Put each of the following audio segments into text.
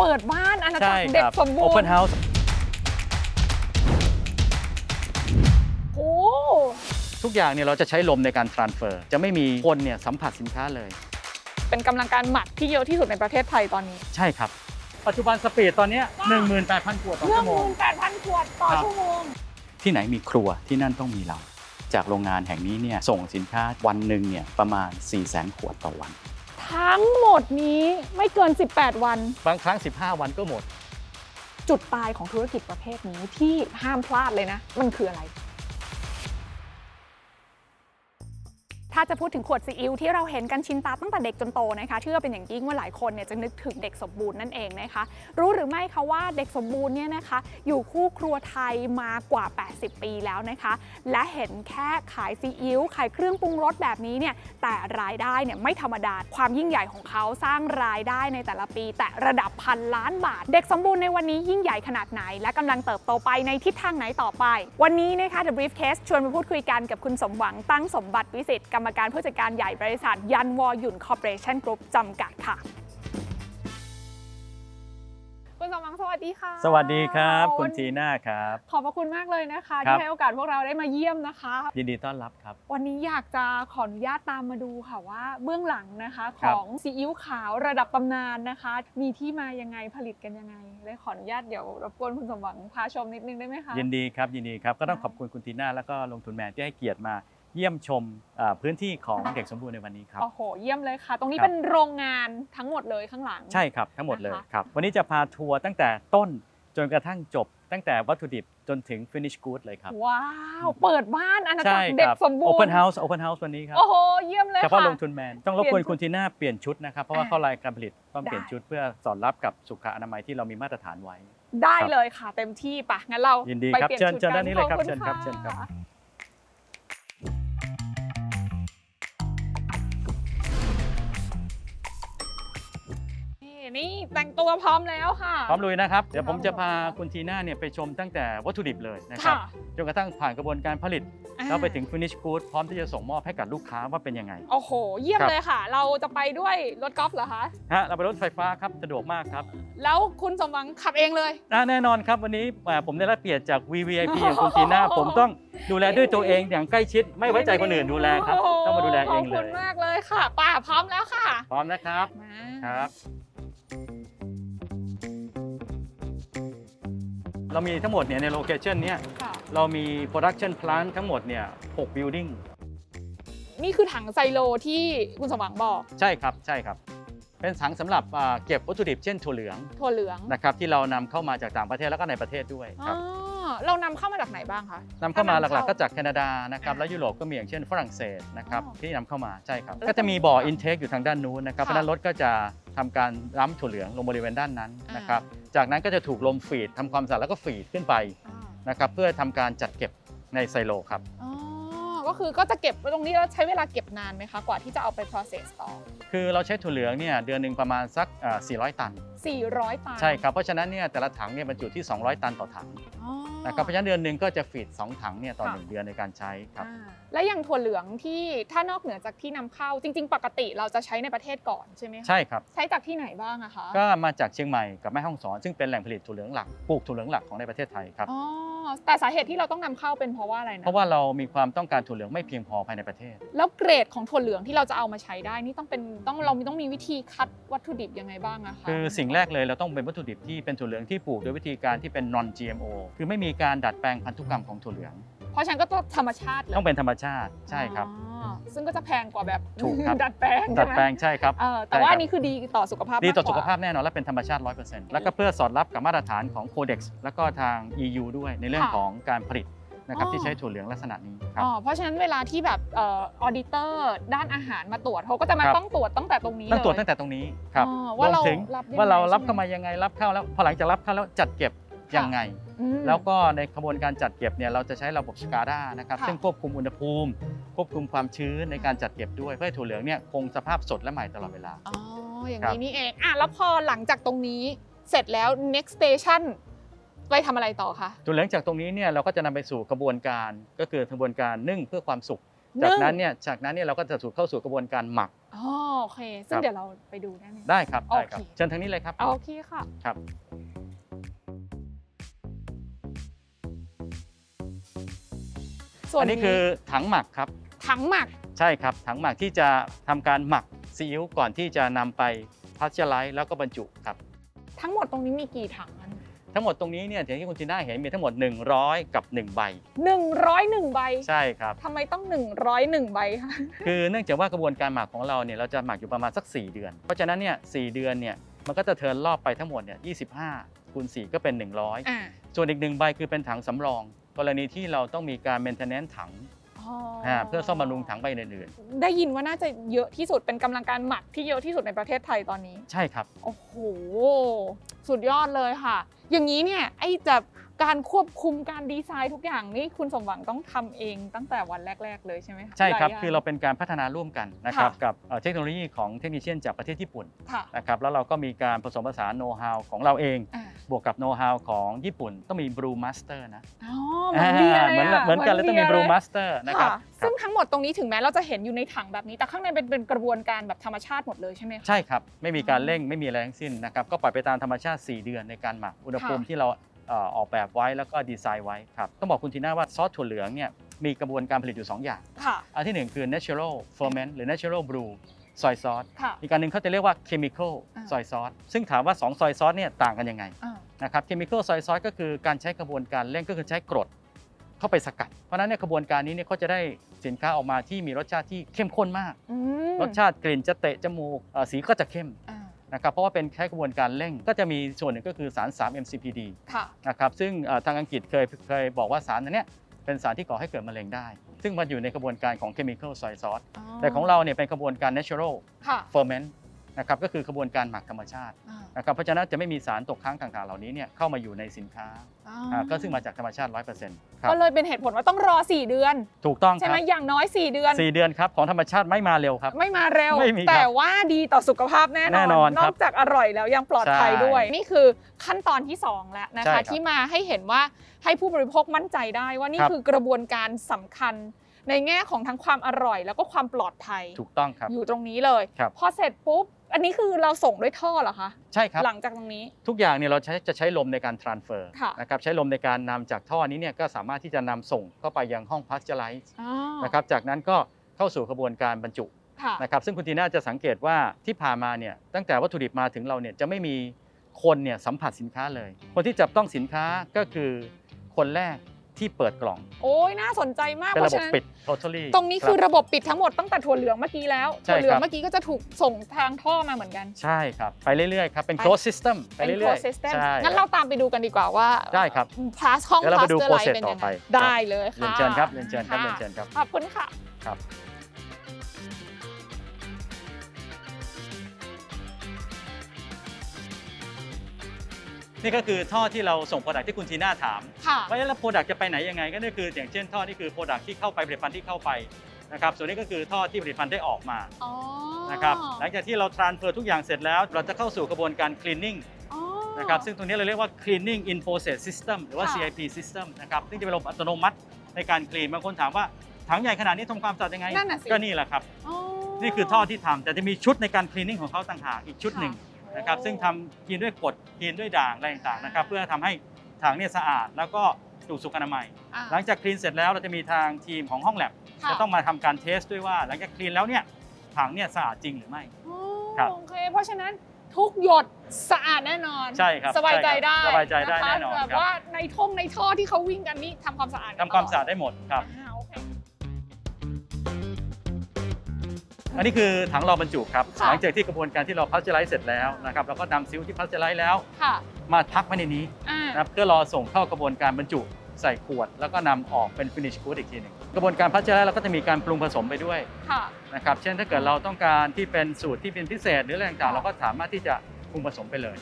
เปิดบ้านอาณาจัใช่กรคเด็กรับสมบูร Open ณ์ House โอ้ทุกอย่างเนี่ยเราจะใช้ลมในการ transfer จะไม่มีคนเนี่ยสัมผัสสินค้าเลย เป็นกำลังการหมักที่เยอะที่สุดในประเทศไทยตอนนี้ ใช่ครับ ปัจจุบันสปีดตอนเนี้ย18,000ขวดต่อเรื่อชั่งวโมมูงลแปดพันขวดต่อครับชั่วโมง ที่ไหนมีครัวที่นั่นต้องมีเรา จากโรงงานแห่งนี้เนี่ยส่งสินค้าวันหนึ่งเนี่ยประมาณ 4 0 0 0 0 0 ขวดต่อวัน ทั้งหมดนี้ไม่เกิน 18 วัน บางครั้ง 15 วันก็หมด จุดตายของธุรกิจประเภทนี้ที่ห้ามพลาดเลยนะ มันคืออะไร ถ้าจะพูดถึงขวดซีอิ๊วที่เราเห็นกันชินตาตั้งแต่เด็กจนโตนะคะเชื่อเป็นอย่างยิ่งว่าหลายคนเนี่ยจะนึกถึงเด็กสมบูรณ์นั่นเองนะคะ รู้หรือไม่คะว่าเด็กสมบูรณ์เนี่ยนะคะ อยู่คู่ครัวไทยมากว่า 80 ปีแล้วนะคะ และเห็นแค่ขายซีอิ๊วขายเครื่องปรุงรสแบบนี้เนี่ยแต่รายได้เนี่ยไม่ธรรมดาความยิ่งใหญ่ของเขาสร้างรายได้ในแต่ละปี แต่ระดับพันล้านบาท เด็กสมบูรณ์ในวันนี้ยิ่งใหญ่ขนาดไหน และกำลังเติบโตไปในทิศทางไหนต่อไป วันนี้นะคะ The Briefcase ชวนมาพูดคุยกันกับคุณสมหวังตั้งสมบัติวิสิทธิ์รรมการผู้จัดการใหญ่บริษัท ยันวอหยุ่นคอร์ปอเรชั่นกรุ๊ปจำกัดค่ะ คุณสมหวังสวัสดีค่ะสวัสดีครับ คุณวันทีน่าครับ ขอบพระคุณมากเลยนะคะ ครัที่บให้โอกาสพวกเราได้มาเยี่ยมนะคะ ยินดีต้อนรับครับ วันนี้อยากจะขออนุญาตตามมาดูค่ะว่าเบื้องหลังนะคะคขรับ องซีอิ๊วขาวระดับตำนานนะคะ มีที่มายังไงผลิตกันยังไงเลยขออนุญาตเดี๋ยวรบกวนคุณสมหวังพาชมนิดนึงได้ไหมคะ ยินดีครับยินดีครับก็ต้องค่ะขอบคุณคุณทีน่าแล้วก็ลงทุนแมนที่ให้เกียรติมา เยี่ยมชมอ่าพื้นที่ของเด็กสมบูรณ์ในวันนี้ครับ โอ้โห เยี่ยมเลยค่ะ ตรงนี้ครับเป็นโรงงานทั้งหมดเลยข้างหลัง ใช่ครับ ทั้งหมดเลยนะคะครับ วันนี้จะพาทัวร์ตั้งแต่ต้นจนกระทั่งจบ ตั้งแต่วัตถุดิบจนถึง finish good เลยครับ ว้าว เปิดบ้านอาณาจัใช่กรคเด็กรับสมบูรณ์ Open House Open House วันนี้ครับ โอ้โห เยี่ยมเลยเฉพาะค่ะลงทุนแมน ต้องรบกวนเปลี่ยนชุดคุณทีน่าเปลี่ยนชุดนะครับ เพราะว่าอ่าเข้ารายการผลิตต้องได้เปลี่ยนชุดเพื่อสอดรับกับสุขอนามัยที่เรามีมาตรฐานไว้ ได้ครับเลยค่ะ เต็มที่ปะงั้นเรายินดีไปครับเปลี่ยนเชิญชุดเชิญกัด้านนี้เลยครับขอณเชิญครับะเชิญครับ นี่นี่แต่งตัวพร้อมแล้วค่ะ พร้อมลุยนะครับ เดี๋ยวผมพร้อมจะพาครับคุณทีน่าเนี่ยไปชมตั้งแต่วัตถุดิบเลยนะครับค่ะจนกระทั่งผ่านกระบวนการผลิต อ่า แล้วไปถึง finish good พร้อมที่จะส่งมอบให้กับลูกค้าว่าเป็นยังไง โอ้โห เยี่ยมครับ เลยค่ะ เราจะไปด้วยรถกอล์ฟเหรอคะ ฮะเราไปรถไฟฟ้าครับสะดวกมากครับแล้วคุณสมหวังขับเองเลย อะแน่นอนครับวันนี้อ่าผมได้รับเกียรติจาก VVIP อย่างคุณทีน่าผมต้องดูแลด้วยตัวเองอย่างใกล้ชิด ไม่ไว้ใจคนอื่นดูแลครับ โโหต้องมาดูแลเองขเลอบคุณยมากเลยค่ะ ป้าพร้อมแล้วค่ะ พร้อมนะครับมาครับ เรามีทั้งหมดเนี่ยในโลเคชันเนี้ยค่ะ เรามี production plant ทั้งหมดเนี่ย6 building นี่คือถังไซโลที่คุณสมหวังบอก ใช่ครับใช่ครับ เป็นถังสำหรับอ่าเก็บวัตถุดิบเช่นถั่วเหลืองถั่วเหลืองนะครับที่เรานำเข้ามาจากต่างประเทศแล้วก็ในประเทศด้วยคอ๋รัอบ เรานำเข้ามาจากไหนบ้างคะ นำเข้ามาหลักๆถ้ก็จากแคนาดานะครับ อ่าแล้วยุโรปก็มีอย่างเช่นฝรั่งเศสนะครับอ๋อที่นำเข้ามาใช่ครับ แล้วก็จะมีบ่ออินเทคอยู่ทางด้านนู้นนะครับเพค่ะราะฉะนั้นรถก็จะทำการล้ำถั่วเหลืองลงบริเวณด้านนั้นนะครับ จากนั้นก็จะถูกลมฟีดทำความสะอาดแล้วก็ฟีดขึ้นไปอ่านะครับเพื่อทำการจัดเก็บในไซโลครับ อ๋อ ก็คือก็จะเก็บไว้ตรงนี้แล้วใช้เวลาเก็บนานไหมคะกว่าที่จะเอาไป process ต่อ คือเราใช้ถั่วเหลืองเนี่ยเดือนหนึ่งประมาณสักอ่า400 ตัน 400 ตันใช่ครับเพราะฉะนั้นเนี่ยแต่ละถังเนี่ยบรรจุที่ 200 ตันต่อถังอ๋อ นะครับเพราะฉะนั้นเดือนหนึ่งก็จะฟีด2ถังเนี่ยต่อค่ะ หนึ่งเดือนในการใช้ครับ อ่า และอย่างถั่วเหลืองที่ถ้านอกเหนือจากที่นำเข้าจริง ๆ ปกติเราจะใช้ในประเทศก่อนใช่ไหมคะใช่ครับใช้จากที่ไหนบ้างอะคะก็มาจากเชียงใหม่กับแม่ฮ่องสอน ซึ่งเป็นแหล่งผลิตถั่วเหลืองหลักปลูกถั่วเหลืองหลักของในประเทศไทยครับอ๋อแต่สาเหตุที่เราต้องนำเข้าเป็นเพราะว่าอะไรนะเพราะว่าเรามีความต้องการถั่วเหลืองไม่เพียงพอภายในประเทศ แล้วเกรดของถั่วเหลืองที่เราจะเอามาใช้ได้นี่ต้องเป็นต้องเราต้องมีวิธีคัดวัตถุดิบยังไงบ้างอะคะคือสิ่งแรกเลยเราต้องเป็นวัตถุดิบที่เป็นถั่วเหลืองที่ปลูกโดยวิธีการที่เป็น non GMO คือไม่มีการดัดแปลงพันธุกรรมของถั่วเหลือง เพราะฉะนันก็ต้องธรรมชาติเลยต้องเป็นธรรมชาติใช่ครับ อ๋อซึ่งก็จะแพงกว่าแบบถูกครับ ดัดแปลงดัใช่ดไหมแปลงใช่ครับ เออแต่ว่าใช่ครับอันนี้คือดีต่อสุขภาพดีต่อมกกสุว่ขภาพแน่นอนและเป็นธรรมชาติ 100%แล้วก็เพื่อสอดรับกับมาตรฐานของ Codex แล้วก็ทาง EU ด้วยในเรื่องของการผลิตนะครับที่ใช้ถั่วเหลืองลักษณะนี้ครับ อ๋อเพราะฉะนั้นเวลาที่แบบเออดิเตอร์ด้านอาหารมาตรวจเขาก็จะมาครับ ต้องตรวจตั้งแต่ตรงนี้ต้องตรวจเลยตั้งแต่ตรงนี้ครับอ๋อว่าเรารวมถึงรับยังไงว่าเรารับใช่ไหมเข้ามายังไงรับเข้าแล้วพอหลังจากรับเข้าแล้วจัดเก็บยังไงอืม แล้วก็ในกระบวนการจัดเก็บเนี่ยเราจะใช้ระบบ SCADA นะครับค่ะซึ่งควบคุมอุณหภูมิ ควบคุมความชื้นในการจัดเก็บด้วยเพื่อให้ถั่วเหลืองเนี่ยคงสภาพสดและใหม่ตลอดเวลาอ๋ออย่างครับนี้นี่เองอะแล้วพอหลังจากตรงนี้เสร็จแล้ว next station ไปทำอะไรต่อคะถั่วเหลืองจากตรงนี้เนี่ยเราก็จะนำไปสู่กระบวนการก็คือกระบวนการนึ่งเพื่อความสุขจากนั้นเนี่ยจากนั้นเนี่ยเราก็จะสู่เข้าสู่กระบวนการหมักอ๋อโอเค ซึ่งครับเดี๋ยวเราไปดูได้ไหมได้ครับได้ครับโอเคเชิญทางนี้เลยครับโอเคค่ะครับ ส่วนอันนี้คือถังหมักครับ ถังหมักใช่ครับ ถังหมักที่จะทำการหมักซีอิ๊วก่อนที่จะนำไปพัชไลซ์แล้วก็บรรจุครับ ทั้งหมดตรงนี้มีกี่ถังอันทั้งหมดตรงนี้เนี่ยอย่างที่คุณจีน่าเห็นมีทั้งหมด 100 กับ 1 ใบหนึ่งร้อยหนึ่งใบ ใช่ครับทำไมต้องหนึ่งร้อยหนึ่งใบคะคือเนื่องจากว่ากระบวนการหมักของเราเนี่ยเราจะหมักอยู่ประมาณสัก 4 เดือน เพราะฉะนั้นเนี่ยสเดือนเนี่ยมันก็จะเทิร์นรอบไปทั้งหมดเนี่ย25คูณ4ก็เป็น 100อ่าส่วนอีกหนึ่งใบคือเป็นถังสำรอง กรณีที่เราต้องมีการ maintenance ถังอ๋ออ่าเพื่อซ่อมบำรุงถังใบอื่นได้ยินว่าน่าจะเยอะที่สุดเป็นกำลังการหมักที่เยอะที่สุดในประเทศไทยตอนนี้ ๆ ใช่ครับ โอ้โห สุดยอดเลยค่ะ อย่างนี้เนี่ยไอ้จะ การควบคุมการดีไซน์ทุกอย่างนี่คุณสมหวังต้องทำเองตั้งแต่วันแรก ๆ เลยใช่ไหมคะใช่ครับหลยย่งคือเราเป็นการพัฒนาร่วมกันนะครับค่ะกับเอ่อเทคโนโลยีของเทคนิชเชียนจากประเทศญี่ปุ่นค่ะนะครับแล้วเราก็มีการผสมผสานโน้ตฮาวของเราเองอ่าบวกกับโน้ตฮาวของญี่ปุ่นต้องมี Brew Master นะอ๋อเหมือนเบียร์เหมือนเลยะเหมือนกันแล้วต้องมีบี Brew ยร์ Master นะครับค่ะครัซึ่บงทั้งหมดตรงนี้ถึงแม้เราจะเห็นอยู่ในถังแบบนี้ แต่ข้างในเป็นเป็นกระบวนการแบบธรรมชาติหมดเลยใช่ไหมคะใช่ครับไม่มีการเร่งไม่มีอะไรทั้งสิ้นนะครับก็ปล่อยไปตามธรรมชาติ 4 เดือนในการหมักอุณหภูมิค่ะที่เราเอ่อออกแบบไว้แล้วก็ดีไซน์ไว้ครับต้องบอกคุณทีน่าว่าซอสถั่วเหลืองเนี่ยมีกระบวนการผลิตอยู่ 2 อย่าง ค่ะ อันที่หนึ่งคือ natural ferment หรือ natural brew ซอยซอสค่ะ อีกการหนึ่งเขาจะเรียกว่า chemical อ่า ซอยซอสซึ่งถามว่า 2 ซอยซอสเนี่ยต่างกันยังไงอ่านะครับ chemical soy sauce ก็คือการใช้กระบวนการเร่งก็คือใช้กรดเข้าไปสกัด เพราะฉะนั้นเนี่ยกระบวนการนี้เนี่ยเขาจะได้สินค้าออกมาที่มีรสชาติที่เข้มข้นมาก อืมรสชาติกลิ่นจะเตะจมูกเอ่อสีก็จะเข้ม อ่า นะครับเพราะว่าเป็นใช้กระบวนการเร่งก็จะมีส่วนหนึ่งก็คือสาร 3 MCPD ค่ะนะครับซึ่งเอ่อทางอังกฤษเคยเคยบอกว่าสารอันเนี้ยเป็นสารที่ก่อให้เกิดมะเร็งได้ ซึ่งมันอยู่ในกระบวนการของ chemical soy sauce แต่ของเราเนี่ยเป็นกระบวนการ natural ค่ะ ferment นะครับก็คือกระบวนการหมักธรรมชาติอ่านะครับเพราะฉะนั้นจะไม่มีสารตกค้างต่างๆเหล่านี้เนี่ยเข้ามาอยู่ในสินค้าอ่าอ่าก็ซึ่งมาจากธรรมชาติ 100%ครับก็เลยเป็นเหตุผลว่าต้องรอ 4 เดือน ถูกต้องคใช่รัไหมบอย่างน้อย 4 เดือนสี่เดือนครับของธรรมชาติไม่มาเร็วครับ ไม่มาเร็วไม่มีครับแต่ว่าดีต่อสุขภาพแน่นอนแน่นอนครับอกจากอร่อยแล้วยังปลอดภัยใช่ด้วย นี่คือขั้นตอนที่ 2 แล้วนะใช่ครัคะบที่มาให้เห็นว่าให้ผู้บริโภคมั่นใจได้ว่านี่ครับคือกระบวนการสำคัญ ในแง่ของทั้งความอร่อย แล้วก็ความปลอดภัย ถูกต้องครับ อยู่ตรงนี้เลย ครับ พอเสร็จปุ๊บ อันนี้คือเราส่งด้วยท่อเหรอคะ ใช่ครับ หลังจากตรงนี้ ทุกอย่างเนี่ยเราใช้จะใช้ลมในการ transfer ค่ะ นะครับ ใช้ลมในการนำจากท่อนี้เนี่ยก็สามารถที่จะนำส่งเข้าไปยังห้อง pasteurize อ๋อนะครับ จากนั้นก็เข้าสู่กระบวนการบรรจุค่ะ นะครับซึ่งคุณทีน่าจะสังเกตว่าที่ผ่านมาเนี่ยตั้งแต่วัตถุดิบมาถึงเราเนี่ยจะไม่มีคนเนี่ยสัมผัสสินค้าเลย คนที่จับต้องสินค้าก็คือคนแรก ที่เปิดกล่องโอ้ยน่าสนใจมากเป็นเพระราะบบฉะนั้นปิด totally ตรงนี้คือรับระบบปิดทั้งหมดตั้งแต่ถั่วเหลืองเมื่อกี้แล้วใช่ถั่วเหลืองครับ เมื่อกี้ก็จะถูกส่งทางท่อมาเหมือนกัน ใช่ครับ ไปเรื่อยๆครับ เป็น ไป closed system ไปเป็น เรื่อย closed system ใช่งั้นเราตามไปดูกันดีกว่าว่า ได้ครับพลาสห้องเดี๋ยวเราพลาไปสดูเตอร์ไล process เป็นยังต่ไงอไปได้เลยเรียนค่ะเชิญครับเรียนเชิญครับะเรียนเชิญครับ ขอบคุณค่ะ ครับ นี่ก็คือท่อที่เราส่งโปรดักที่คุณทีน่าถามค่ะ ว่าแล้วโปรดักจะไปไหนยังไง ก็นี่คืออย่างเช่นท่อนี่คือโปรดักที่เข้าไปผลิตภัณฑ์ที่เข้าไปนะครับส่วนนี้ก็คือท่อที่ผลิตภัณฑ์ได้ออกมาอ๋อนะครับหลังจากที่เรา transfer ทุกอย่างเสร็จแล้ว เราจะเข้าสู่กระบวนการ cleaning อ๋อ นะครับซึ่งตรงนี้เราเรียกว่า cleaning in process system หรือว่า ค่ะ CIP system นะครับซึ่งจะเป็นระบบอัตโนมัติในการคลีนบางคนถามว่าถังใหญ่ขนาดนี้ทำความสะอาดยังไงนั่นน่ะสิ ก็นี่แหละครับ อ๋อ นี่คือท่อที่ทำแต่จะมีชุดในการคลีนนิ่งของเขาต่างหากอีกชุดหนึ่งค่ะ นะครับซึ่งทำคลีนด้วยกรดคลีนด้วยด่างอะไรต่างๆนะครับเพื่อทำให้ถังเนี่ยสะอาดแล้วก็ถูกสุขอนามัยอะหลังจากคลีนเสร็จแล้วเราจะมีทางทีมของห้องแลบค่ะจะต้องมาทำการเทสด้วยว่า หลังจากคลีนแล้วเนี่ยถังเนี่ยสะอาดจริงหรือไม่อ๋อครับโอเคเพราะฉะนั้นทุกหยดสะอาดแน่นอนใช่ครับสบายใจได้สบายใจได้ะคะแน่นอนแบบครับว่าในท่งในท่อที่เขาวิ่งกันนี่ทำความสะอาดกันทำความตลดสะอาดได้หมดครับ อ่าโอเคอันนี้คือถังรอบรรจุครับ ค่ะ หลังจากที่กระบวนการที่เราพัชไลซ์เสร็จแล้วนะครับเราก็นำซิลที่พัชไลซ์แล้ว ค่ะมาพักไว้ในนี้อ่านะครับเพื่อรอส่งเข้ากระบวนการบรรจุใส่ขวด แล้วก็นำออกเป็น finish good อีกทีหนึ่งกระบวนการพัชไลซ์เราก็จะมีการปรุงผสมไปด้วยค่ะ นะครับเช่นถ้าเกิดเราต้องการที่เป็นสูตรที่เป็นพิเศษหรืออะไรต่างๆเราก็สามารถที่จะปรุงผสมไปเลย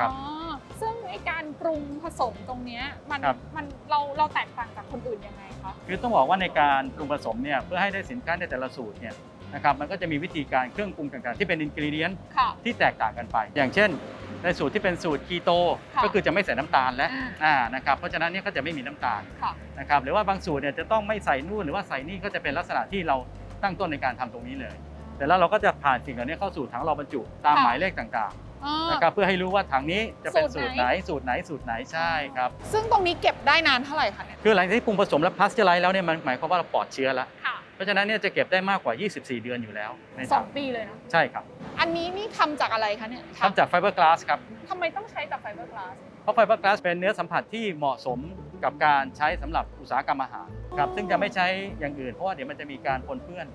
ครับอ๋อซึ่งไอการปรุงผสมตรงเนี้ยมันครับ มันเราเราแตกต่างจากคนอื่นยังไงคะ คือต้องบอกว่าในการปรุงผสมเนี่ยเพื่อให้ได้สินค้าในแต่ละสูตรเนี่ย นะครับมันก็จะมีวิธีการเครื่องปรุงต่างๆ ที่เป็นอินกิเดียนค่ะ ที่แตกต่างกันไป อย่างเช่น ในสูตรที่เป็นสูตรคีโตค่ะก็คือจะไม่ใส่น้ำตาลแล้วอ่าอ่านะครับเพราะฉะนั้นเนี่ยก็จะไม่มีน้ำตาลค่ะ นะครับหรือว่าบางสูตรเนี่ยจะต้องไม่ใส่นู่นหรือว่าใส่นี่ก็จะเป็นลักษณะที่เราตั้งต้นในการทำตรงนี้เลยเสร็จแล้วเราก็จะผ่านสิ่งเหล่านี้เข้าสู่ถังรอบรรจุตามค่ะ หมายเลขต่างอ๋อๆนะครับเพื่อให้รู้ว่าถังนี้จะเป็นสูสูตตรรไหไหน นสูตรไหนสูตรไหนใช่ครับ ซึ่งตรงนี้เก็บได้นานเท่าไหร่คะเนี่ยคือหลังจากที่ปรุงผสมและพาสเจอร์ไลซ์แล้วเนี่ยมันหมายความว่าเราปลอดเชื้อแล้วค่ะ เพราะฉะนั้นเนี่ยจะเก็บได้มากกว่า 24 เดือนอยู่แล้วในสอถังสองปีเลยเนอะใช่ครับอันนี้นี่ทำจากอะไรคะเนี่ยทำจากไฟเบอร์กลาสครับ ทำไมต้องใช้จากไฟเบอร์กลาส เพราะไฟเบอร์กลาสเป็นเนื้อสัมผัสที่เหมาะสมกับการใช้สำหรับอุตสาหกรรมอาหารครับอ๋อซึ่งจะไม่ใช้อย่างอื่นเพราะว่าเดี๋ยวมันจะมีการปนเปื้อน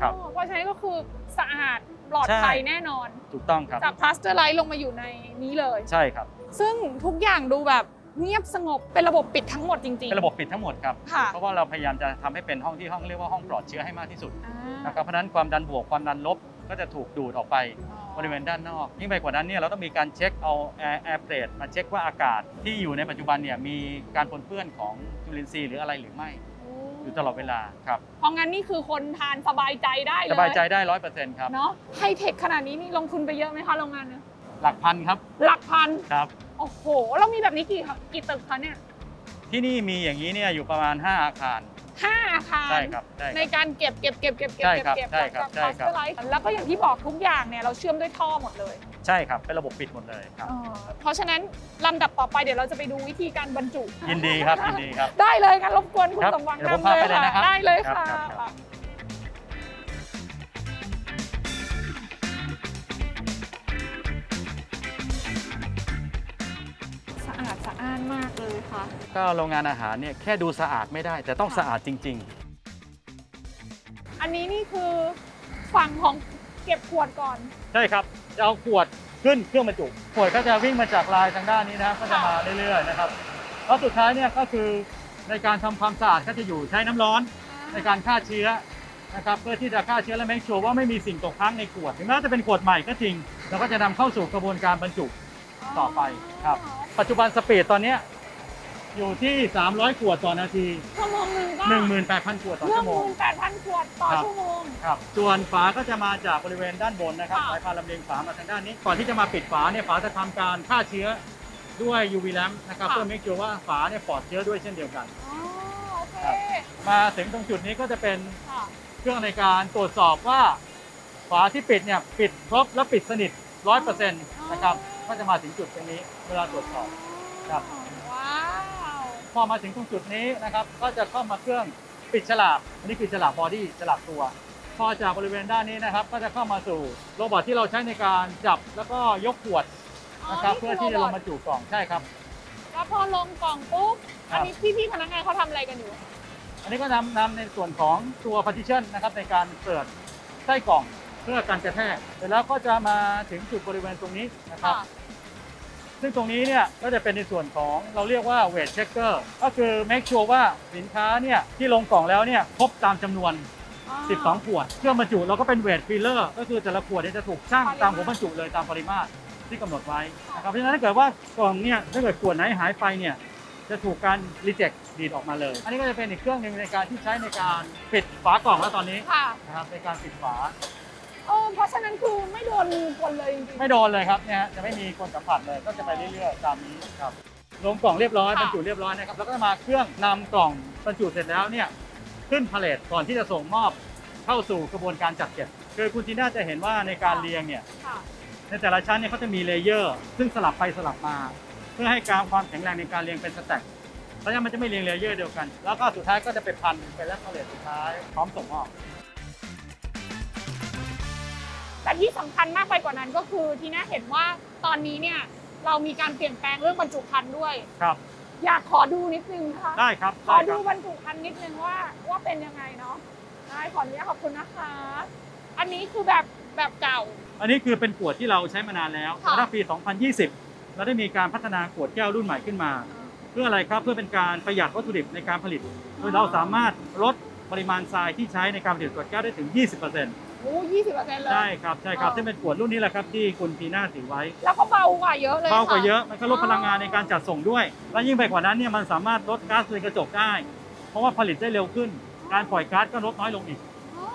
ครับเพราะฉะนั้นก็คือสะอาดปลอดภัยใช่ แน่นอน ถูกต้องครับ จาก pasteurizeท์ลงมาอยู่ในนี้เลย ใช่ครับ ซึ่งทุกอย่างดูแบบ เงียบสงบเป็นระบบปิดทั้งหมดจริงๆเป็นระบบปิดทั้งหมดครับค่ะ เพราะว่าเราพยายามจะทำให้เป็นห้องที่ห้องเรียกว่าห้องปลอดเชื้อให้มากที่สุดอ่านะครับเพราะฉะนั้นความดันบวกความดันลบก็จะถูกดูดออกไปอ๋อบริเวณด้านนอกยิ่งไปกว่านั้นเนี่ยเราต้องมีการเช็คเอาแอร์แอร์เ e มาเช็คว่าอากาศที่อยู่ในปัจจุบันเนี่ยมีการปนเปื้อนของจุลินทรีย์หรืออะไรหรือไม่อยู่ตลอดเวลาครับเพราะงั้นนี่คือคนทานสบายใจได้เลยสบายใจได้ร้อยเปอร์เซ็นต์ครับเนาะไฮเทคขนาดนี้นี่ลงทุนไปเยอะไหมคะโรงงานเนี่ยหลักพันครับหลักพัน ครับโอ้โห เรามีแบบนี้กี่ครับกี่ตึกคะเนี่ยที่นี่มีอย่างนี้เนี่ยอยู่ประมาณ 5 อาคาร ห้าอาคารใช่ครับใช่ในครับ การเก็บเก็บเก็บเก็บเก็บใช่เก็บครับเก็บใช่ครับจากใช่ครับ pasteurize แล้วก็อย่างที่บอกทุกอย่างเนี่ยเราเชื่อมด้วยท่อหมดเลยใช่ครับ เป็นระบบปิดหมดเลยครับ เออเพราะฉะนั้นลำดับต่อไปเดี๋ยวเราจะไปดูวิธีการบรรจุ ยินดีครับยินดีครับ ได้เลยงั้นรบกวนคุณครับสมหวังเดี๋ยวผมนำเลยพาไปเลยค่ะนะครับได้เลยครับค่ะครับครับสะ สะอ้านมากเลยค่ะ ก็โรงงานอาหารเนี่ยแค่ดูสะอาดไม่ได้ แต่ต้องค่ะสะอาดจริง อันนี้นี่คือฝั่งของเก็บขวดก่อน ๆ ใช่ครับจะเอาขวดขึ้นเครื่องบรรจุขวดก็จะวิ่งมาจากลายทางด้านนี้นะครับก็จะมาเรื่อยๆนะครับแล้วสุดท้ายเนี่ยก็คือในการทำความสะอาดก็จะอยู่ใช้น้ำร้อน ในการฆ่าเชื้อนะครับเพื่อที่จะฆ่าเชื้อและแม e ชัวว่าไม่มีสิ่งตกค้างในขวด ถึงแม้จะเป็นขวดใหม่ก็จริง เราก็จะนำเข้าสู่กระบวนการบรรจุ ต่อไปครับ ปัจจุบันสปีดตอนเนี้ยอยู่ที่ 300 ขวดต่อนาที ชั่วโมงหนึ่งก็18,000 ขวดต่อเรื่อชั่งวโมมูงลแปดพันขวดต่อครับ ชั่วโมง ครับส่วนฝาก็จะมาจากบริเวณด้านบนนะครับค่ะ สายพานลำเลียงฝามาทางด้านนี้ ก่อนที่จะมาปิดฝาเนี่ยฝาจะทำการฆ่าเชื้อด้วย UV lamp นะครับค่ะเพื่อ make sure ว่าฝาเนี่ยปลอดเชื้อด้วยเช่นเดียวกัน อ๋อโอเคครับ มาถึงตรงจุดนี้ก็จะเป็นค่ะเครื่องในการตรวจสอบว่า ฝาที่ปิดเนี่ยปิดครบและปิดสนิทร้อยเปอร์เซ็นต์นะครับ ก็จะมาถึงจุดตรงนี้เวลาตรวจสอบครับว้าวพอมาถึงตรงจุดนี้นะครับก็จะเข้ามาเครื่องปิดฉลากอันนี้คือฉลาก body ฉลากตัว พอจากบริเวณด้านนี้นะครับ ก็จะเข้ามาสู่ robot ที่เราใช้ในการจับแล้วก็ยกขวดนะครับเพื่อที่จะลงมาจุกล่องใช่ครับ แล้วพอลงกล่องปุ๊บครับอันนี้พี่ๆพนักงานเขาทำอะไรกันอยู่ อันนี้ก็นำนำในส่วนของตัว partition นะครับในการเปิดไส้กล่อง เพื่อการกระแทกเสร็จแล้วก็จะมาถึงจุดบริเวณตรงนี้นะครับค่ะซึ่งตรงนี้เนี่ยก็จะเป็นในส่วนของเราเรียกว่า weight checker ก็คือ make sure ว่าสินค้าเนี่ยที่ลงกล่องแล้วเนี่ยครบตามจำนวน 12 ขวด เครื่องบรรจุเราก็เป็น weight filler ก็คือแต่ละขวดเนี่ยจะถูกชั่งปริมาตรตามหัวบรรจุเลยตามปริมาตรที่กำหนดไว้นะครับ เพราะฉะนั้นถ้าเกิดว่ากล่องเนี่ยถ้าเกิดขวดไหนหายไปเนี่ยจะถูกการ reject ดีดออกมาเลย อันนี้ก็จะเป็นอีกเครื่องหนึ่งในการที่ใช้ในการปิดฝากล่องแล้วตอนนี้ค่ะนะครับในการปิดฝา เออเพราะฉะนั้นคือไม่โดนคนเลยจริงๆไม่โดนเลยครับเนี่ยฮะจะไม่มีคนสัมผัสเลยก็จะไปเรื่อยๆตามนี้ครับลงกล่องเรียบร้อยค่ะ บรรจุเรียบร้อยนะครับแล้วก็มาเครื่องนำกล่องบรรจุเสร็จแล้วเนี่ยขึ้นพาเลทก่อนที่จะส่งมอบเข้าสู่กระบวนการจัดเก็บคือคุณทีน่าจะเห็นว่าในการเรียงเนี่ยค่ะ ในแต่ละชั้นเนี่ยเขาจะมี layer ซึ่งสลับไปสลับมา เพื่อให้การความแข็งแรงในการเรียงเป็น stack เพราะฉะนั้นมันจะไม่เรียง layer เดียวกัน แล้วก็สุดท้ายก็จะไปพันเป็น wrap pallet สุดท้ายพร้อมส่งมอบ แต่ที่สำคัญมากไปกว่านั้นก็คือทีน่าเห็นว่าตอนนี้เนี่ยเรามีการเปลี่ยนแปลงเรื่องบรรจุภัณฑ์ด้วยครับ อยากขอดูนิดนึงค่ะได้ครับขอได้คดูรับบรรจุภัณฑ์นิดนึงว่าว่าเป็นยังไงเนาะได้ขออนุญาตขอบคุณนะคะ อันนี้คือแบบแบบเก่า อันนี้คือเป็นขวดที่เราใช้มานานแล้วค่ะตั้งปี 2020 เราได้มีการพัฒนาขวดแก้วรุ่นใหม่ขึ้นมา เพื่ออะไรครับเพื่อเป็นการประหยัดวัตถุดิบในการผลิตโดยเราสามารถลดปริมาณทรายที่ใช้ในการผลิตขวดแก้วได้ถึง 20% โอ้ยี่สิบเปอร์เซ็นต์เลย ใช่ครับใช่ครับอ๋อ ซึ่งเป็นขวดรุ่นนี้แหละครับที่คุณพีน่าถือไว้แล้วก็เบากว่าเยอะเลยเบากว่าค่ เยอะมันก็ลดพลังงานในการจัดส่งด้วย และยิ่งไปกว่านั้นเนี่ยมันสามารถลดก๊าซเรือนกระจกได้ เพราะว่าผลิตได้เร็วขึ้น การปล่อยก๊าซก็ลดน้อยลงอีกอ๋อ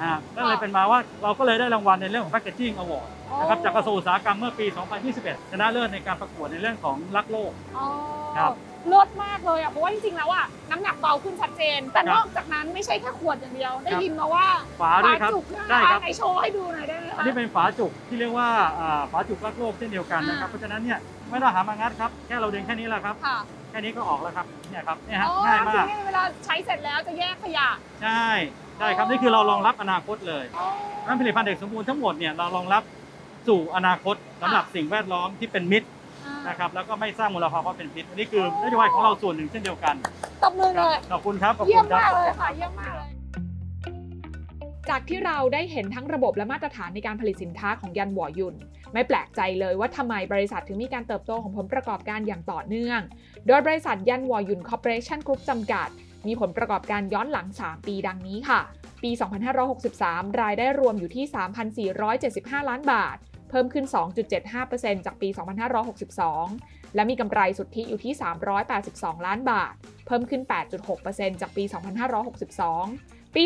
อ่าก็เลยเป็นมาว่าเราก็เลยได้รางวัลในเรื่องของ Packaging Award อ๋อนะครับจากกระทรวงอุตสาหกรรมเมื่อปี 2021 ชนะเลิศในการประกวดในเรื่องของรักโลก อ๋อครับ เลิศมากเลยอะเพราะว่าจริงๆแล้วอะน้ำหนักเบาขึ้นชัดเจน แต่ครับนอกจากนั้นไม่ใช่แค่ขวดอย่างเดียว ได้ครับยินมาว่าฝาด้วยครับจุกนะใช่คะครับไหนโชว์ให้ดูหน่อยได้ไหมอัคะนนี้เป็นฝาจุกที่เรียกว่าอ่าฝาจุกรักโลกเช่นเดียวกันนะครับอ่าเพราะฉะนั้นเนี่ยไม่ต้องหามางัดครับแค่เราดึงแค่นี้แหละครับค่ะแค่นี้ก็ออกแล้วครับเนี่ยครับเนี่ยฮะอ๋อง่ายคืมาอกเนี่ยเวลาใช้เสร็จแล้วจะแยกขยะ ใช่ใช่ครับนี่คือเรารองรับอนาคตเลยอ๋อนั้นผลิตภัณฑ์เด็กสมบูรณ์ทั้งหมดเนี่ยเรารองรับสู่อนาคตสำหรับสิ่งแวดล้อมที่เป็นมิตรอ่า นะครับแล้วก็ไม่สร้างมลภาวะเป็นพิษอันนี้คือนโยบายของเราส่วนหนึ่งเช่นเดียวกันตบมือเลยขอบคุณครับขอบเยี่คุยมณครับมากเลยค่ะเยี่ยมมากเลย จากที่เราได้เห็นทั้งระบบและมาตรฐานในการผลิตสินค้าของยันหวอยุน ไม่แปลกใจเลยว่าทำไมบริษัทถึงมีการเติบโตของผลประกอบการอย่างต่อเนื่อง โดยบริษัทยันวอยุนคอร์ปอเรชั่นกรุ๊ปจำกัด มีผลประกอบการย้อนหลัง 3 ปีดังนี้ค่ะ ปี 2563 รายได้รวมอยู่ที่ 3,475 ล้านบาท เพิ่มขึ้น 2.75%จากปี 2562 และมีกำไรสุทธิอยู่ที่ 382 ล้านบาท เพิ่มขึ้น 8.6%จากปี 2562 ปี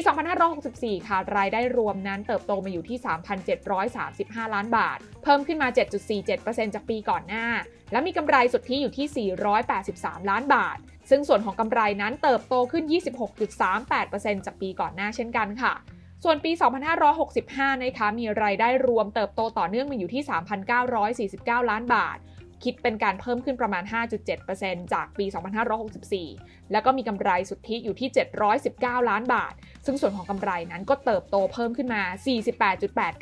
2564 ค่ะ รายได้รวมนั้นเติบโตมาอยู่ที่ 3,735 ล้านบาท เพิ่มขึ้นมา 7.47%จากปีก่อนหน้า และมีกำไรสุทธิอยู่ที่ 483 ล้านบาท ซึ่งส่วนของกำไรนั้นเติบโตขึ้น 26.38%จากปีก่อนหน้าเช่นกันค่ะ ส่วนปี 2565 นะคะมีรายได้รวมเติบโตต่อเนื่องมาอยู่ที่ 3,949 ล้านบาท คิดเป็นการเพิ่มขึ้นประมาณ 5.7%จากปี 2564 แล้วก็มีกำไรสุทธิอยู่ที่ 719 ล้านบาท ซึ่งส่วนของกำไรนั้นก็เติบโตเพิ่มขึ้นมา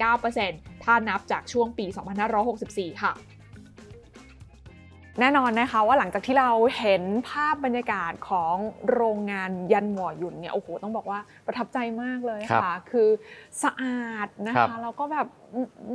48.89%ถ้านับจากช่วงปี 2564 ค่ะ แน่นอนนะคะว่าหลังจากที่เราเห็นภาพบรรยากาศของโรงงานยันหวอหยุนเนี่ยโอ้โหต้องบอกว่าประทับใจมากเลยครับค่ะ คือสะอาดนะครัคะบแล้วก็แบบ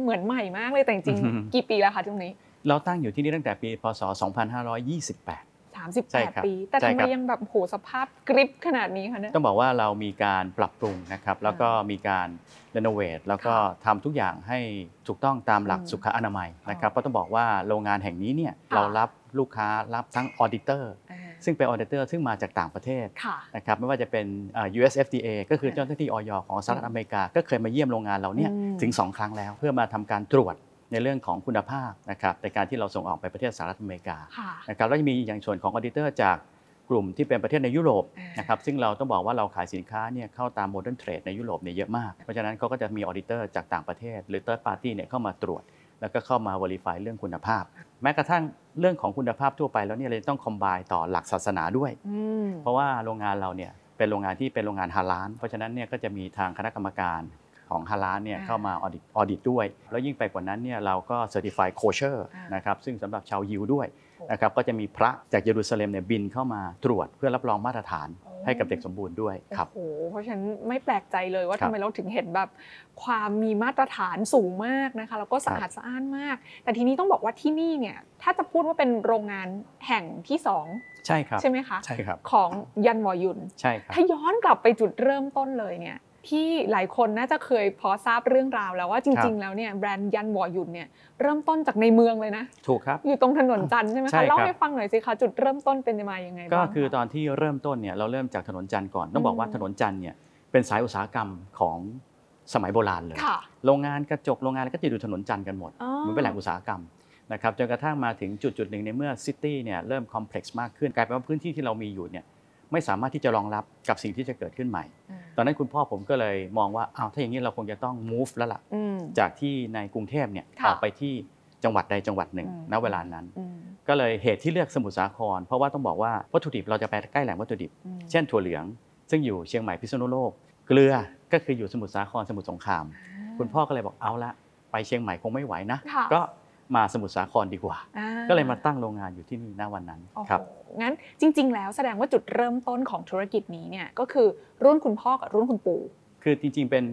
เหมือนใหม่มากเลยแต่จริงอือฮึๆกี่ปีแล้วคะตรงนี้ เราตั้งอยู่ที่นี่ตั้งแต่ปีพศ 2528ใช่ครับ 38 ปี แต่ใช่ทำไมครับยังแบบโหสภาพกริบขนาดนี้คะเนี่ยต้องบอกว่าเรามีการปรับปรุงนะครับ แล้วก็มีการ renovate แล้วก็ทำทุกอย่างให้ถูกต้องตามหลักอืมสุขอนามัยนะครับก็ต้องบอกว่าโรงงานแห่งนี้เนี่ยค่ะเรารับลูกค้ารับทั้ง auditor อ่าซึ่งเป็น auditor ซึ่งมาจากต่างประเทศค่ะนะครับไม่ว่าจะเป็นเอ่อ US FDA ก็คือค่ะเจ้าหน้าที่อย.ของสหรัฐอเมริกา ก็เคยมาเยี่ยมโรงงานเราเนี่ยอืมถึง 2 ครั้งแล้ว เพื่อมาทำการตรวจ ในเรื่องของคุณภาพนะครับในการที่เราส่งออกไปประเทศสหรัฐอเมริกาค่ะนะครับแล้วจะมีอย่างส่วนของ auditor จากกลุ่มที่เป็นประเทศในยุโรปอ่านะครับซึ่งเราต้องบอกว่าเราขายสินค้าเนี่ยเข้าตาม modern trade ในยุโรปเนี่ยเยอะมาก เพราะฉะนั้นเขาก็จะมี auditor จากต่างประเทศ หรือ Third Party เนี่ยเข้ามาตรวจ แล้วก็เข้ามา Verify เรื่องคุณภาพ แม้กระทั่งเรื่องของคุณภาพทั่วไปแล้วเนี่ยเราต้องคอมบ n ต่อหลักศาสนาด้วยอืมเพราะว่าโรงงานเราเนี่ยเป็นโรงงานที่เป็นโรงงานฮาลาลเพราะฉะนั้นเนี่ยก็จะมีทางคณะกรรมการ ของฮาลาลเนี่ยอ่าเข้ามา audit audit ด้วย แล้วยิ่งไปกว่านั้นเนี่ยเราก็ certify kosher อ่านะครับซึ่งสำหรับชาวยิวด้วยโอ้นะครับก็จะมีพระจากเยรูซาเล็มเนี่ยบินเข้ามาตรวจเพื่อรับรองมาตรฐานโอ้ให้กับเด็กสมบูรณ์ด้วยครับโอ้โหเพราะฉะนั้นไม่แปลกใจเลยว่าครัทำบไมเราถึงเห็นแบบความมีมาตรฐานสูงมากนะคะแล้วก็สะอาดสะอ้านมาก แต่ทีนี้ต้องบอกว่าที่นี่เนี่ยถ้าจะพูดว่าเป็นโรงงานแห่งที่สองใช่ครับใช่ไหมคะใช่ครับของยันวอยุนใช่ครับถ้าย้อนกลับไปจุดเริ่มต้นเลยเนี่ย ที่หลายคนน่าจะเคยพอทราบเรื่องราวแล้วว่าจครัริงบๆแล้วเนี่ยแบรนด์ยันวอยุนเนี่ยเริ่มต้นจากในเมืองเลยนะ ถูกครับ อยู่ตรงถนนจันทร์ใช่ไหมใช่คะครับเล่าให้ฟังหน่อยสิคะจุดเริ่มต้นเป็นมายังไงก็บ้างคือตะอนที่เริ่มต้นเนี่ยเราเริ่มจากถนนจันทร์ก่อนต้องบอกว่าอืมถนนจันทร์เนี่ยเป็นสายอุตสาหกรรมของสมัยโบราณเลยค่ะโรงงานกระจกโรงงานอะไรก็จะอยู่ถนนจันทร์กันหมดอ๋อเหมือนเป็นแหล่งอุตสาหกรรมนะครับจนกระทั่งมาถึงจุดจุดหนึ่งในเมื่อซิตี้เนี่ยเริ่มคอมเพล็กซ์มากขึ้นกลายเป็นว่าพื้นที่ที่เรามีอยู่เนี่ย ไม่สามารถที่จะรองรับกับสิ่งที่จะเกิดขึ้นใหม่อืมตอนนั้นคุณพ่อผมก็เลยมองว่าอ้าวถ้าอย่างนี้เราคงจะต้อง move แล้วล่ะอืมจากที่ในกรุงเทพเนี่ยค่ะออกไปที่จังหวัดใดจังหวัดหนึ่งอืมณเวลานั้นอืมก็เลยเหตุที่เลือกสมุทรสาคร เพราะว่าต้องบอกว่าวัตถุดิบเราจะไปใกล้แหล่งวัตถุดิบอืมเช่นถั่วเหลือง ซึ่งอยู่เชียงใหม่พิษณุโลก เกลือก็คืออยู่สมุทรสาครสมุทรสงคราม คุณพ่อก็เลยบอกเอาละไปเชียงใหม่คงไม่ไหวนะค่ะก็ มาสมุทรสาครดีกว่าอ่า ก็เลยมาตั้งโรงงานอยู่ที่นี่ณวันนั้นโอ้โหครับงั้นจริง ๆ แล้วแสดงว่าจุดเริ่มต้นของธุรกิจนี้เนี่ยก็คือรุ่นคุณพ่อกับรุ่นคุณปู่คือจริง ๆ เป็น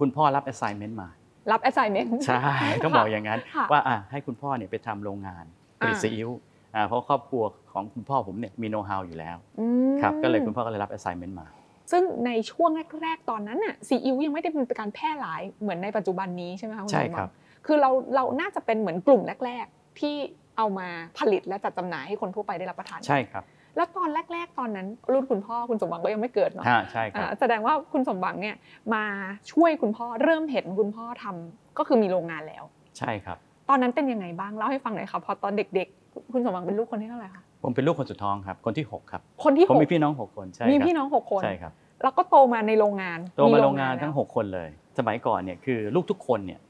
คุณพ่อรับ assignment มา รับ assignment ใช่ต้องบอกอย่างนั้นค่ะว่าอะให้คุณพ่อเนี่ยไปทำโรงงานผลิตอ่าซีอิ๊วอ่าเพราะครอบครัวของคุณพ่อผมเนี่ยมีโน้ตฮาวอยู่แล้วอืมครับก็เลยคุณพ่อก็เลยรับ assignment มาซึ่งในช่วงแรก ๆ ตอนนั้นน่ะซีอิ๊วยังไม่ได้เป็นการแพร่หลายเหมือนในปัจจุบันนี้ใช่ไหมคะณใช่สมหวังครับ คือเราเราน่าจะเป็นเหมือนกลุ่มแรก ๆ ที่เอามาผลิตและจัดจำหน่ายให้คนทั่วไปได้รับประทานใช่ครับแล้วตอนแรก ๆ ตอนนั้นรุ่นคุณพ่อคุณสมหวังก็ยังไม่เกิดเนาะฮะใช่ครัอ่าบแสดงว่าคุณสมหวังเนี่ยมาช่วยคุณพ่อเริ่มเห็นคุณพ่อทำก็คือมีโรงงานแล้ว ใช่ครับ ตอนนั้นเป็นยังไงบ้างเล่าให้ฟังหน่อยค่ะพอตอนเด็ก ๆ คุณสมหวังเป็นลูกคนที่เท่าไหร่คะผมเป็นลูกคนสุดท้องครับ คนที่ 6 ครับ คนที่ผมหกมีพี่น้อง 6 คนใช่มีครับพี่น้องหกคนใช่ครับแล้วก็โตมาในโรงงานโตมาโรงงานทั้งแล้ว6คนเลย สมัยก่อนเนี่ยคือลูกทุกคนเนี่ย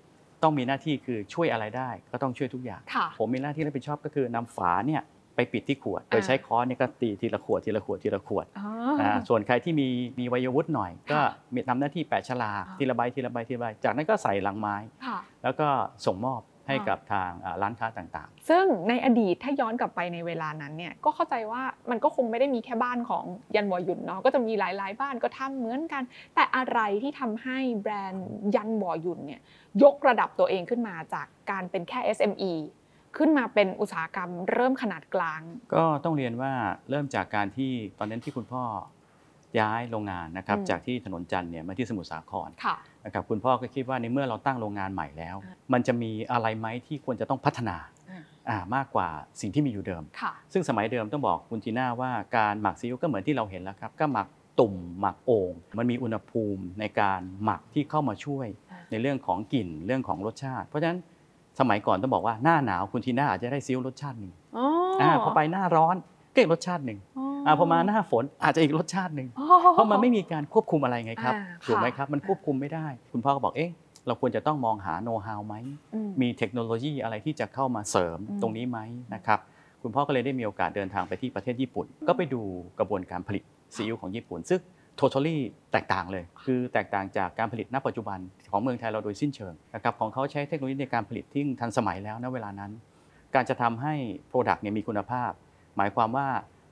ต้องมีหน้าที่คือช่วยอะไรได้ก็ต้องช่วยทุกอย่าง ค่ะ ผมมีหน้าที่รับผิดชอบก็คือนำฝาเนี่ยไปปิดที่ขวด โดยอ่าใช้ค้อนเนี่ยก็ตีทีละขวดทีละขวดทีละขวดอ๋ออ่าส่วนใครที่มีมีวัยวุฒิหน่อย ก็ค่ะมีทำหน้าที่แปะฉลากอ่าทีละใบทีละใบทีละใบจากนั้นก็ใส่ลังไม้ ค่ะ แล้วก็ส่งมอบ ให้อ่ากักับทางอ่าร้านค้าต่างซึ่งในอดีตถ้าย้อนกลับไปในเวลานั้นเนี่ยก็เข้าใจว่ามันก็คงไม่ได้มีแค่บ้านของยันวอยุนเนาะก็จะมีหลายๆ บ้านก็ทำเหมือนกัน แต่อะไรที่ทำให้แบรนด์ยันวอยุนเนี่ยยกระดับตัวเองขึ้นมาจากการเป็นแค่ SME ขึ้นมาเป็นอุตสาหกรรมเริ่มขนาดกลางๆก็ต้องเรียนว่าเริ่มจากการที่ตอนนั้นที่คุณพ่อ ย้ายโรงงานนะครับอืมจากที่ถนนจันทร์เนี่ยมาที่สมุทรสาครค่ะนะครับคุณพ่อก็คิดว่าในเมื่อเราตั้งโรงงานใหม่แล้วอ่ามันจะมีอะไรไหมที่ควรจะต้องพัฒนาอ่าอ่ามากกว่าสิ่งที่มีอยู่เดิมค่ะซึ่งสมัยเดิมต้องบอกคุณจีน่าว่าการหมักซีอิ๊วก็เหมือนที่เราเห็นแล้วครับก็หมักตุ่มหมักโอ่งมันมีอุณหภูมิในการหมักที่เข้ามาช่วยอ่าในเรื่องของกลิ่นเรื่องของรสชาติ เพราะฉะนั้นสมัยก่อนต้องบอกว่าหน้าหนาวคุณจีน่าอาจจะได้ซีอิ๊วรสชาติหนึ่งอ๋ออ่าพอไปหน้าร้อนก็อีกรสชาติหนึ่งอ่า พอมาหน้าฝนอาจจะอีกรสชาติหนึ่งอ๋อเพราะมันไม่มีการควบคุมอะไรไงครับอ่าถูกไหมค่ะครับ มันควบคุมไม่ได้ คุณพ่อก็บอกเอ๊ะเราควรจะต้องมองหาโน้ตฮาวไหมอืมมีเทคโนโลยีอะไรที่จะเข้ามาเสริมอืมตรงนี้ไหมนะครับ คุณพ่อก็เลยได้มีโอกาสเดินทางไปที่ประเทศญี่ปุ่น ก็ไปดูกระบวนการผลิตซีอิ๊วของญี่ปุ่น ซึ่ง totally แตกต่างเลย คือแตกต่างจากการผลิตณปัจจุบันของเมืองไทยเราโดยสิ้นเชิงนะครับ ของเขาใช้เทคโนโลยีในการผลิตที่ทันสมัยแล้วณเวลานั้น การจะทำให้ Product เนี่ยมีคุณภาพ หมายความว่า